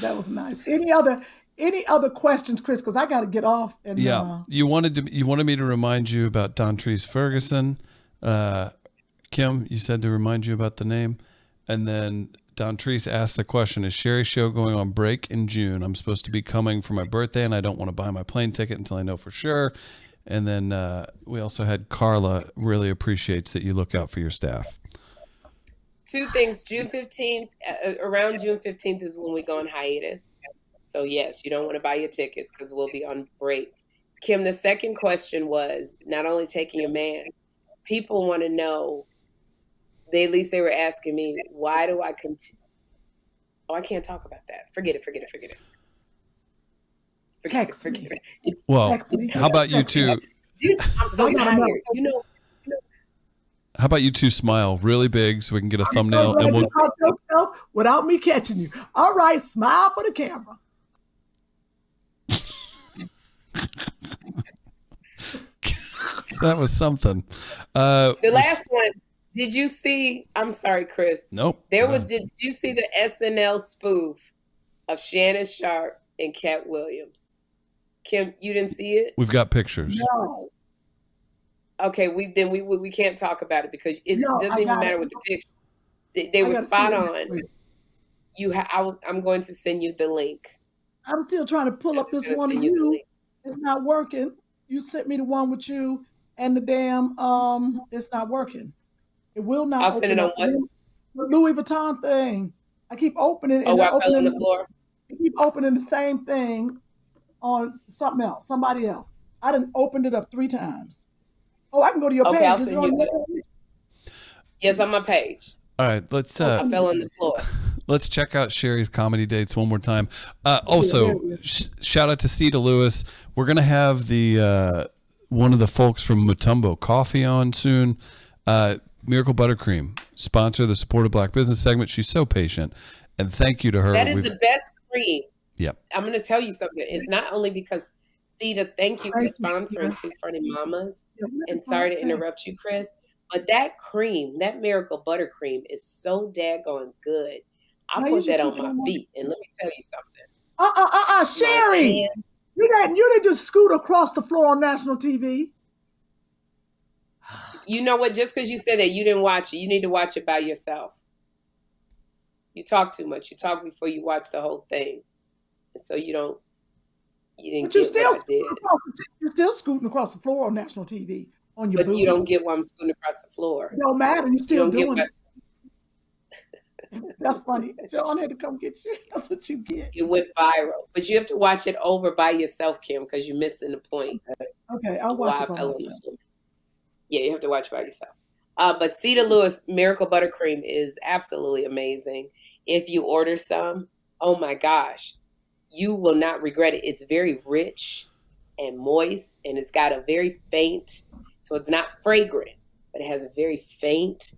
That was nice. Any other any other questions, Chris? Because I got to get off. And Yeah, uh, you wanted to. You wanted me to remind you about Don Treese Ferguson. Uh, Kym, you said to remind you about the name, and then Don Treese asked the question: Is Sherri's show going on break in June? I'm supposed to be coming for my birthday, and I don't want to buy my plane ticket until I know for sure. And then uh, we also had Carla. Really appreciates that you look out for your staff. Two things. June fifteenth, uh, around June fifteenth is when we go on hiatus. So yes, you don't want to buy your tickets because we'll be on break. Kym, the second question was not only taking a man. People want to know. They at least they were asking me, why do I continue? Oh, I can't talk about that. Forget it. Forget it. Forget it. Forget Text it. me. Forget it. Well, Text me. how about you Text two? Dude, I'm so I wanna know. tired. You know, How about you two smile really big so we can get a thumbnail, and we'll talk yourself without me catching you. All right, smile for the camera. [LAUGHS] that was something. Uh, the last one. Did you see? I'm sorry, Chris. Nope. There Uh, was. Did you see the SNL spoof of Shannon Sharpe and Katt Williams? Kym, you didn't see it? We've got pictures. No, Okay, we then we we, we can't talk about it because it No, doesn't even matter it. what the picture. They, they were spot on. You, ha- I, I'm going to send you the link. I'm still trying to pull I'm up this one of you you. It's not working. You sent me the one with you and the damn um. It's not working. It will not. I'll send it on what? Louis Vuitton thing. I keep opening it. Oh, and I fell on the floor. I keep opening the same thing on something else, somebody else. I didn't opened it up three times. Oh, I can go to your Okay, page. I'll send you page? Yes, on my page. All right, let's uh, I fell on the floor. [LAUGHS] let's check out Sherri's comedy dates one more time. Uh, also, sh- shout out to Ceta Lewis. We're gonna have the uh, one of the folks from Mutumbo Coffee on soon. Uh, Miracle Buttercream sponsor the Support of Black Business segment. She's so patient, and thank you to her. That is We've- the best cream. Yep. I'm going to tell you something. It's not only because Ceta, thank you for sponsoring Two Funny Mamas. And that's what I sorry to interrupt you, Chris, but that cream, that miracle buttercream, is so daggone good. I Now put that on my feet, and let me tell you something. Uh uh uh uh, Sherri, you didn't you didn't just scoot across the floor on national TV. You know what? Just because you said that you didn't watch it, you need to watch it by yourself. You talk too much. You talk before you watch the whole thing, and so you don't. You didn't But you get still what I did, the, you're still scooting across the floor on national TV on your but booty. you don't get why I'm scooting across the floor. It don't matter. You're still don't doing why it. [LAUGHS] That's funny. John had to come get you. [LAUGHS] That's what you get. it went viral. But you have to watch it over by yourself, Kym, because you're missing the point. Okay, I'll why watch I it Yeah, you have to watch by yourself. Uh, but Cedar Lewis Miracle Buttercream is absolutely amazing. If you order some, oh my gosh, you will not regret it. It's very rich and moist, and it's got a very faint, so it's not fragrant, but it has a very faint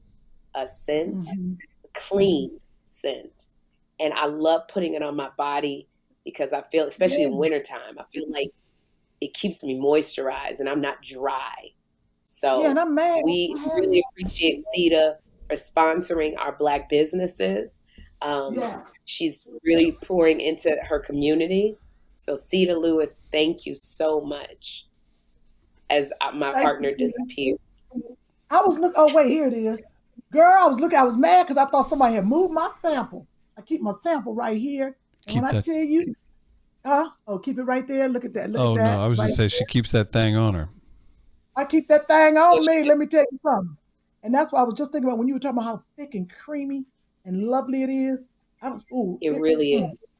uh, scent, Mhm. clean scent. And I love putting it on my body because I feel, especially in Yeah. wintertime, I feel like it keeps me moisturized and I'm not dry. So Yeah, and I'm mad. we I had really some. appreciate CETA for sponsoring our Black businesses. Um, Yeah. She's really pouring into her community. So, CETA Lewis, thank you so much as uh, my Thank partner Ceta. disappears. I was looking, Oh wait, here it is. Girl, I was looking. I was mad because I thought somebody had moved my sample. I keep my sample right here. And Keep when I tell you, huh? Oh, keep it right there. Look at that. Look oh at that. no, I was right gonna say she keeps that thing on her. I keep that thing on me. Let me tell you something. And that's why I was just thinking about when you were talking about how thick and creamy and lovely it is. I was, ooh, It really mm, is.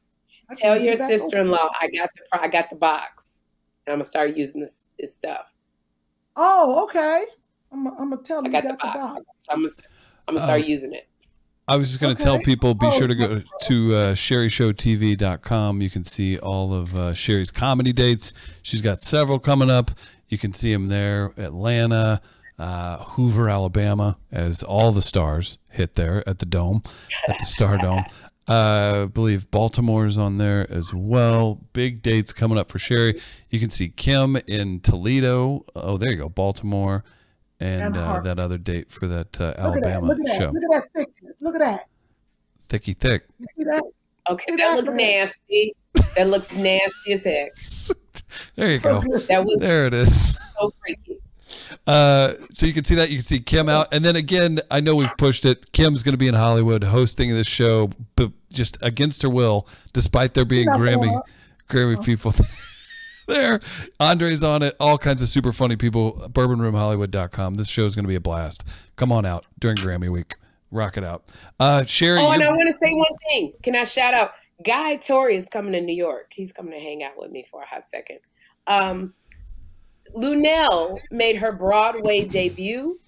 Tell your get it back open. sister-in-law I got the I got the box, and I'm gonna start using this, this stuff. Oh, okay. I'm, I'm gonna tell I her you got got the the box, box. so I'm gonna I'm gonna start Oh. using it. I was just going to tell people be Oh, sure to go to uh, sherrishowtv.com. You can see all of uh, Sherri's comedy dates. She's got several coming up. You can see them there Atlanta, uh, Hoover, Alabama, as all the stars hit there at the Dome, at the Star Dome. Uh, I believe Baltimore's on there as well. Big dates coming up for Sherri. You can see Kym in Toledo. Oh, there you go, Baltimore, and uh, that other date for that uh, Look at that. Alabama Look at that. show. Look at that thickness. Look at that. Thicky thick. You see that? Okay, that looks nasty. That looks nasty as heck. [LAUGHS] There you go. That was There it is. so freaky. Uh, so you can see that. You can see Kym out, and then again, I know we've pushed it. Kym's going to be in Hollywood hosting this show, but just against her will, despite there being Grammy. Grammy people [LAUGHS] there. Andre's on it. All kinds of super funny people. BourbonRoomHollywood.com. This show is going to be a blast. Come on out during Grammy week. Rock it out. Uh, Sherri. Oh, and I want to say one thing. Can I shout out? Guy Torry is coming to New York. He's coming to hang out with me for a hot second. Um, Luenell made her Broadway debut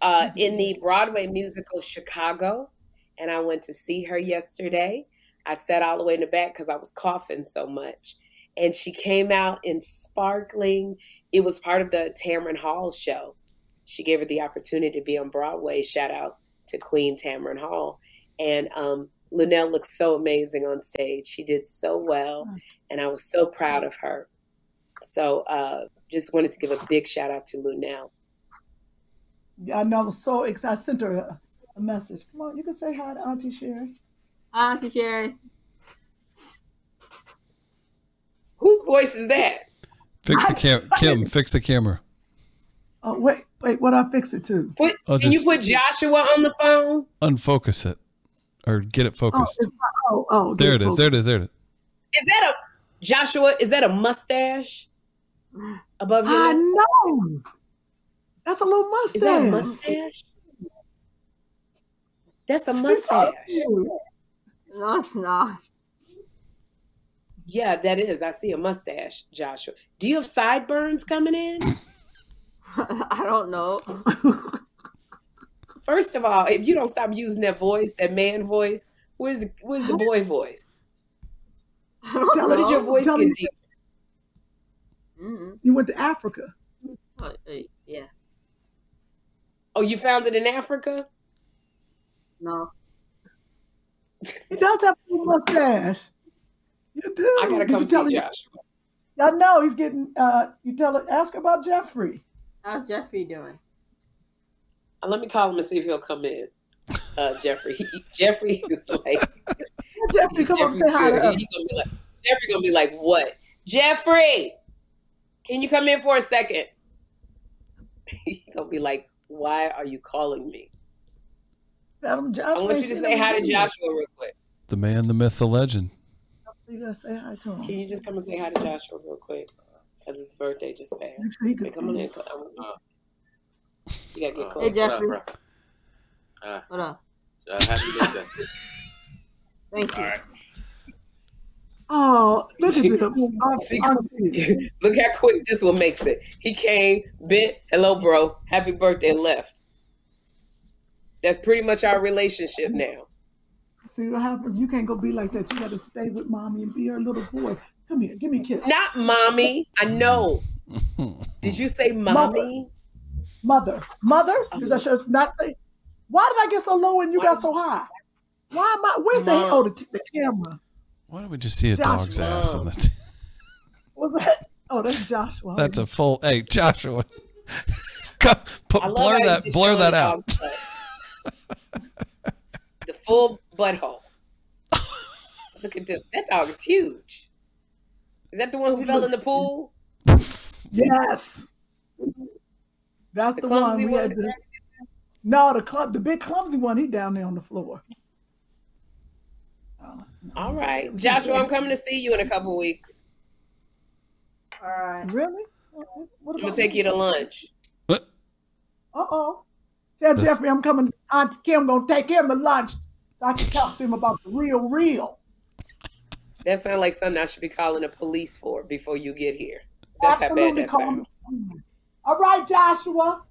uh, in the Broadway musical Chicago, and I went to see her yesterday. I sat all the way in the back because I was coughing so much, and she came out in sparkling. It was part of the Tamron Hall show. She gave her the opportunity to be on Broadway. Shout out to Queen Tamron Hall. And um, Luenell looked so amazing on stage. She did so well, and I was so proud of her. So uh, just wanted to give a big shout out to Luenell. Yeah, I know. I was so excited. I sent her a, a message. Come on, you can say hi to Auntie Sherri. Auntie Sherri. Whose voice is that? fix the cam. [LAUGHS] Kym, fix the camera. Oh wait, wait. What I fix it to? Put, Oh, can you put Joshua on the phone? Unfocus it, or get it Oh, focused. it's not, oh, oh. there it is. There it is. There it is. Is that a Joshua? Is that a mustache above your I lips? know. That's a little mustache. Is that a mustache? That's a mustache. No, it's not. Yeah, that is. I see a mustache, Joshua. Do you have sideburns coming in? [LAUGHS] [LAUGHS] I don't know. First of all, if you don't stop using that voice, that man voice, where's the where's the boy voice? I don't Tell Where know. did your voice Tell get deep? You went to Africa. Oh, uh, yeah. Oh, you found it in Africa? No. He does have a little mustache. You do. I gotta come you tell see him- Joshua. I know he's getting. Uh, you tell it. Ask about Jeffrey. How's Jeffrey doing? Uh, let me call him and see if he'll come in. Uh, Jeffrey, he, Jeffrey is like [LAUGHS] Jeffrey, come up Jeffrey's say hi to. He, he gonna be like Jeffrey gonna be like, what? Jeffrey, can you come in for a second? [LAUGHS] He gonna be like, why are you calling me? Tell him I want you to say hi to Joshua real quick. The man, the myth, the legend. You gotta say hi to him. Can you just come and say hi to Joshua real quick? Because his birthday just passed. Make sure he can Okay, come on see in. you. Come on. You gotta get Hey, close. Jeffrey. Uh, What up? uh, happy birthday. [LAUGHS] Thank you. All right. Oh, look at him. See, Auntie. [LAUGHS] Look how quick this one makes it. He came, bent, hello, bro, happy birthday, and left. That's pretty much our relationship now. See what happens? You can't go be like that. You got to stay with mommy and be her little boy. Come here, give me a kiss. Not mommy. I know. [LAUGHS] Did you say mommy? Mother, mother. Because I should not say. Why did I get so low and you got so high? Why am I? Where's the oh the, the camera? Why don't we just see a Joshua. dog's ass on the? [LAUGHS] T- Was that? Oh, that's Joshua. That's a full. Hey, Joshua, [LAUGHS] Come, put, blur that. Blur that out. dog's the full butthole. Look at this. That dog is huge. Is that the one who He fell in the pool? Yes. That's The the, one clumsy we one? had. To, no, the club, the big clumsy one. He down there on the floor. Oh, no, All he's- right. he's- Joshua, I'm coming to see you in a couple weeks. All right. Really? What I'm going to take you to lunch. What? Uh oh. Tell Jeffrey I'm coming. Auntie Kym gonna take him to lunch so I can talk to him about the real, real. That sounds like something I should be calling the police for before you get here. That's how bad that sounds. All right, Joshua.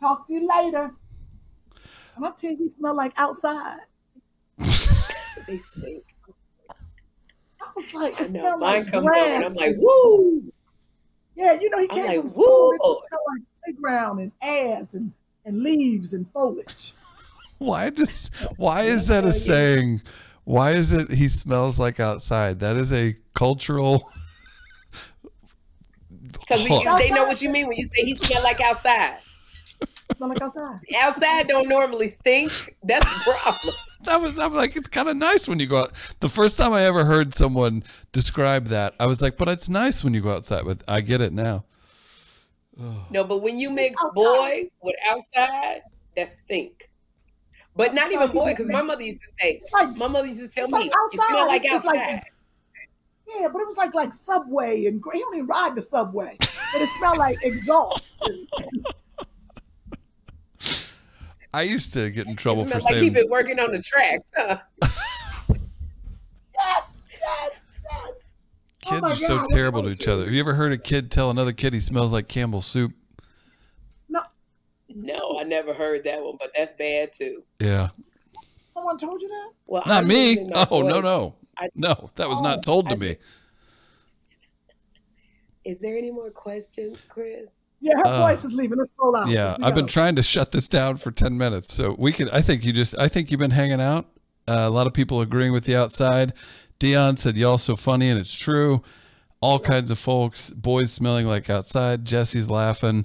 Talk to you later. And I tell you, he smell like outside. [LAUGHS] They stink. I was like, I it know. Mine like comes over and I'm like, woo. Yeah, you know, he I'm came like, from school. It woo. just smelled like playground and ass and, and leaves and foliage. [LAUGHS] Why does why is that a saying? Why is it he smells like outside? That is a cultural [LAUGHS] Because they know what you mean when you say he smell like outside. Smell like outside. Outside don't normally stink. That's the problem. [LAUGHS] That was I'm like it's kind of nice when you go out. The first time I ever heard someone describe that, I was like, but it's nice when you go outside with I get it now. No, but when you mix boy with outside, that stink. But not even boy, because my mother used to say, my mother used to tell It's me, like it smell like It's- it's like- outside. yeah, but it was like like Subway and he don't ride the Subway, but it smelled like exhaust. I used to get in trouble It for smelled like he saying been working on the tracks, huh? yes, yes, yes. Oh kids my are so terrible to each other. Have you ever heard a kid tell another kid he smells like Campbell's soup? No, I never heard that one, but that's bad too. Yeah. Someone told you that? Well, Not I'm me. Oh, no, voice. no. I- No, that was Oh, not told to I- me. [LAUGHS] Is there any more questions, Chris? Yeah, her Uh, voice is leaving. Let's roll out. Yeah, I've been trying to shut this down for 10 minutes. So we could, I think you just, I think you've been hanging out. Uh, a lot of people agreeing with the outside. Dion said, Y'all so funny, and it's true. All kinds of folks, boys smelling like outside. Jesse's laughing.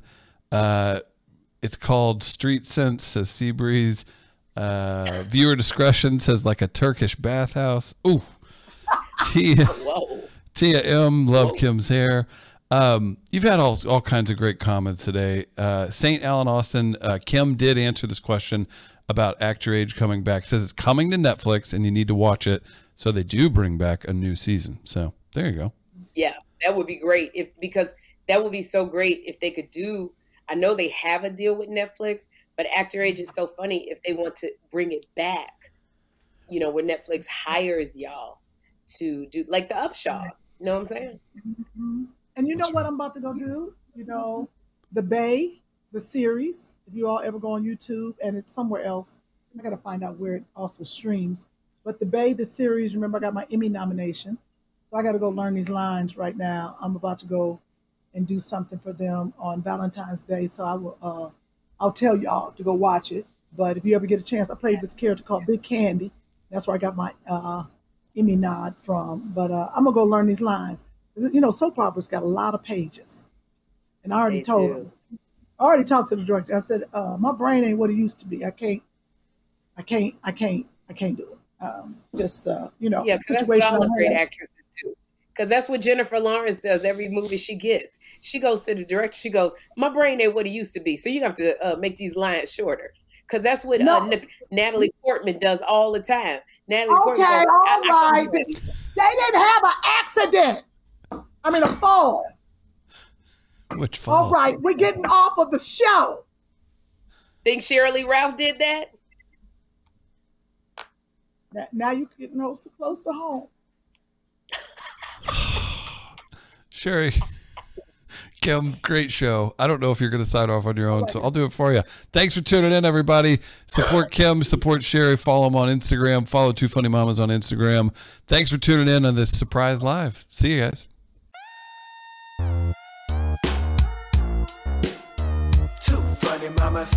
Uh, it's called Street Sense, says Seabreeze. Uh, viewer discretion says like a Turkish bathhouse. Ooh. [LAUGHS] Tia, Whoa. Tia M, love Kym's hair. Um, you've had all all kinds of great comments today. Uh, Saint Alan Austin, uh, Kym did answer this question about Act Your Age coming back. Says it's coming to Netflix and you need to watch it. So they do bring back a new season. So there you go. Yeah, that would be great if because that would be so great if they could do. I know they have a deal with Netflix, but Act Your Age is so funny if they want to bring it back. You know, where Netflix hires y'all to do like the Upshaws. You know what I'm saying? Mhm. And you know what I'm about to go do? You know, The Bay, the series. If you all ever go on YouTube and it's somewhere else, I got to find out where it also streams. But The Bay, the series, remember, I got my Emmy nomination. So I got to go learn these lines right now. I'm about to go and do something for them on Valentine's Day. So I will, uh, I'll tell y'all to go watch it. But if you ever get a chance, I played this character called Big Candy. That's where I got my uh, Emmy nod from. But uh, I'm gonna go learn these lines. You know, soap operas got a lot of pages, and I already They told do. him. I already talked to the director. I said, uh, "My brain ain't what it used to be. I can't, I can't, I can't, I can't do it. Um, just uh, you know, Yeah, 'cause that's all the great in. Actresses do. Because that's what Jennifer Lawrence does every movie she gets. She goes to the director. She goes, "My brain ain't what it used to be, so you have to uh, make these lines shorter." Because that's what uh, No. Natalie Portman does all the time. Natalie Okay, Portman goes, all I- I- right. They didn't have an accident. I mean, a fall. Which fall? All right, we're getting off of the show. Think Sheryl Lee Ralph did that? Now, now you're getting close to close to home. Sherri. Kym, great show. I don't know if you're going to sign off on your own, so I'll do it for you. Thanks for tuning in, everybody. Support Kym, support Sherri. Follow them on Instagram. Follow Two Funny Mamas on Instagram. Thanks for tuning in on this surprise live. See you guys. Two funny mamas.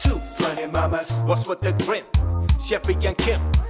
Two funny mamas. What's with the grin? Sherri and Kym.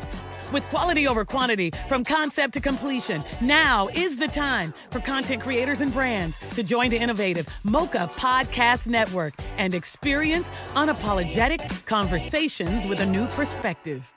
With quality over quantity from concept to completion, now is the time for content creators and brands to join the innovative Mocha Podcast Network and experience unapologetic conversations with a new perspective.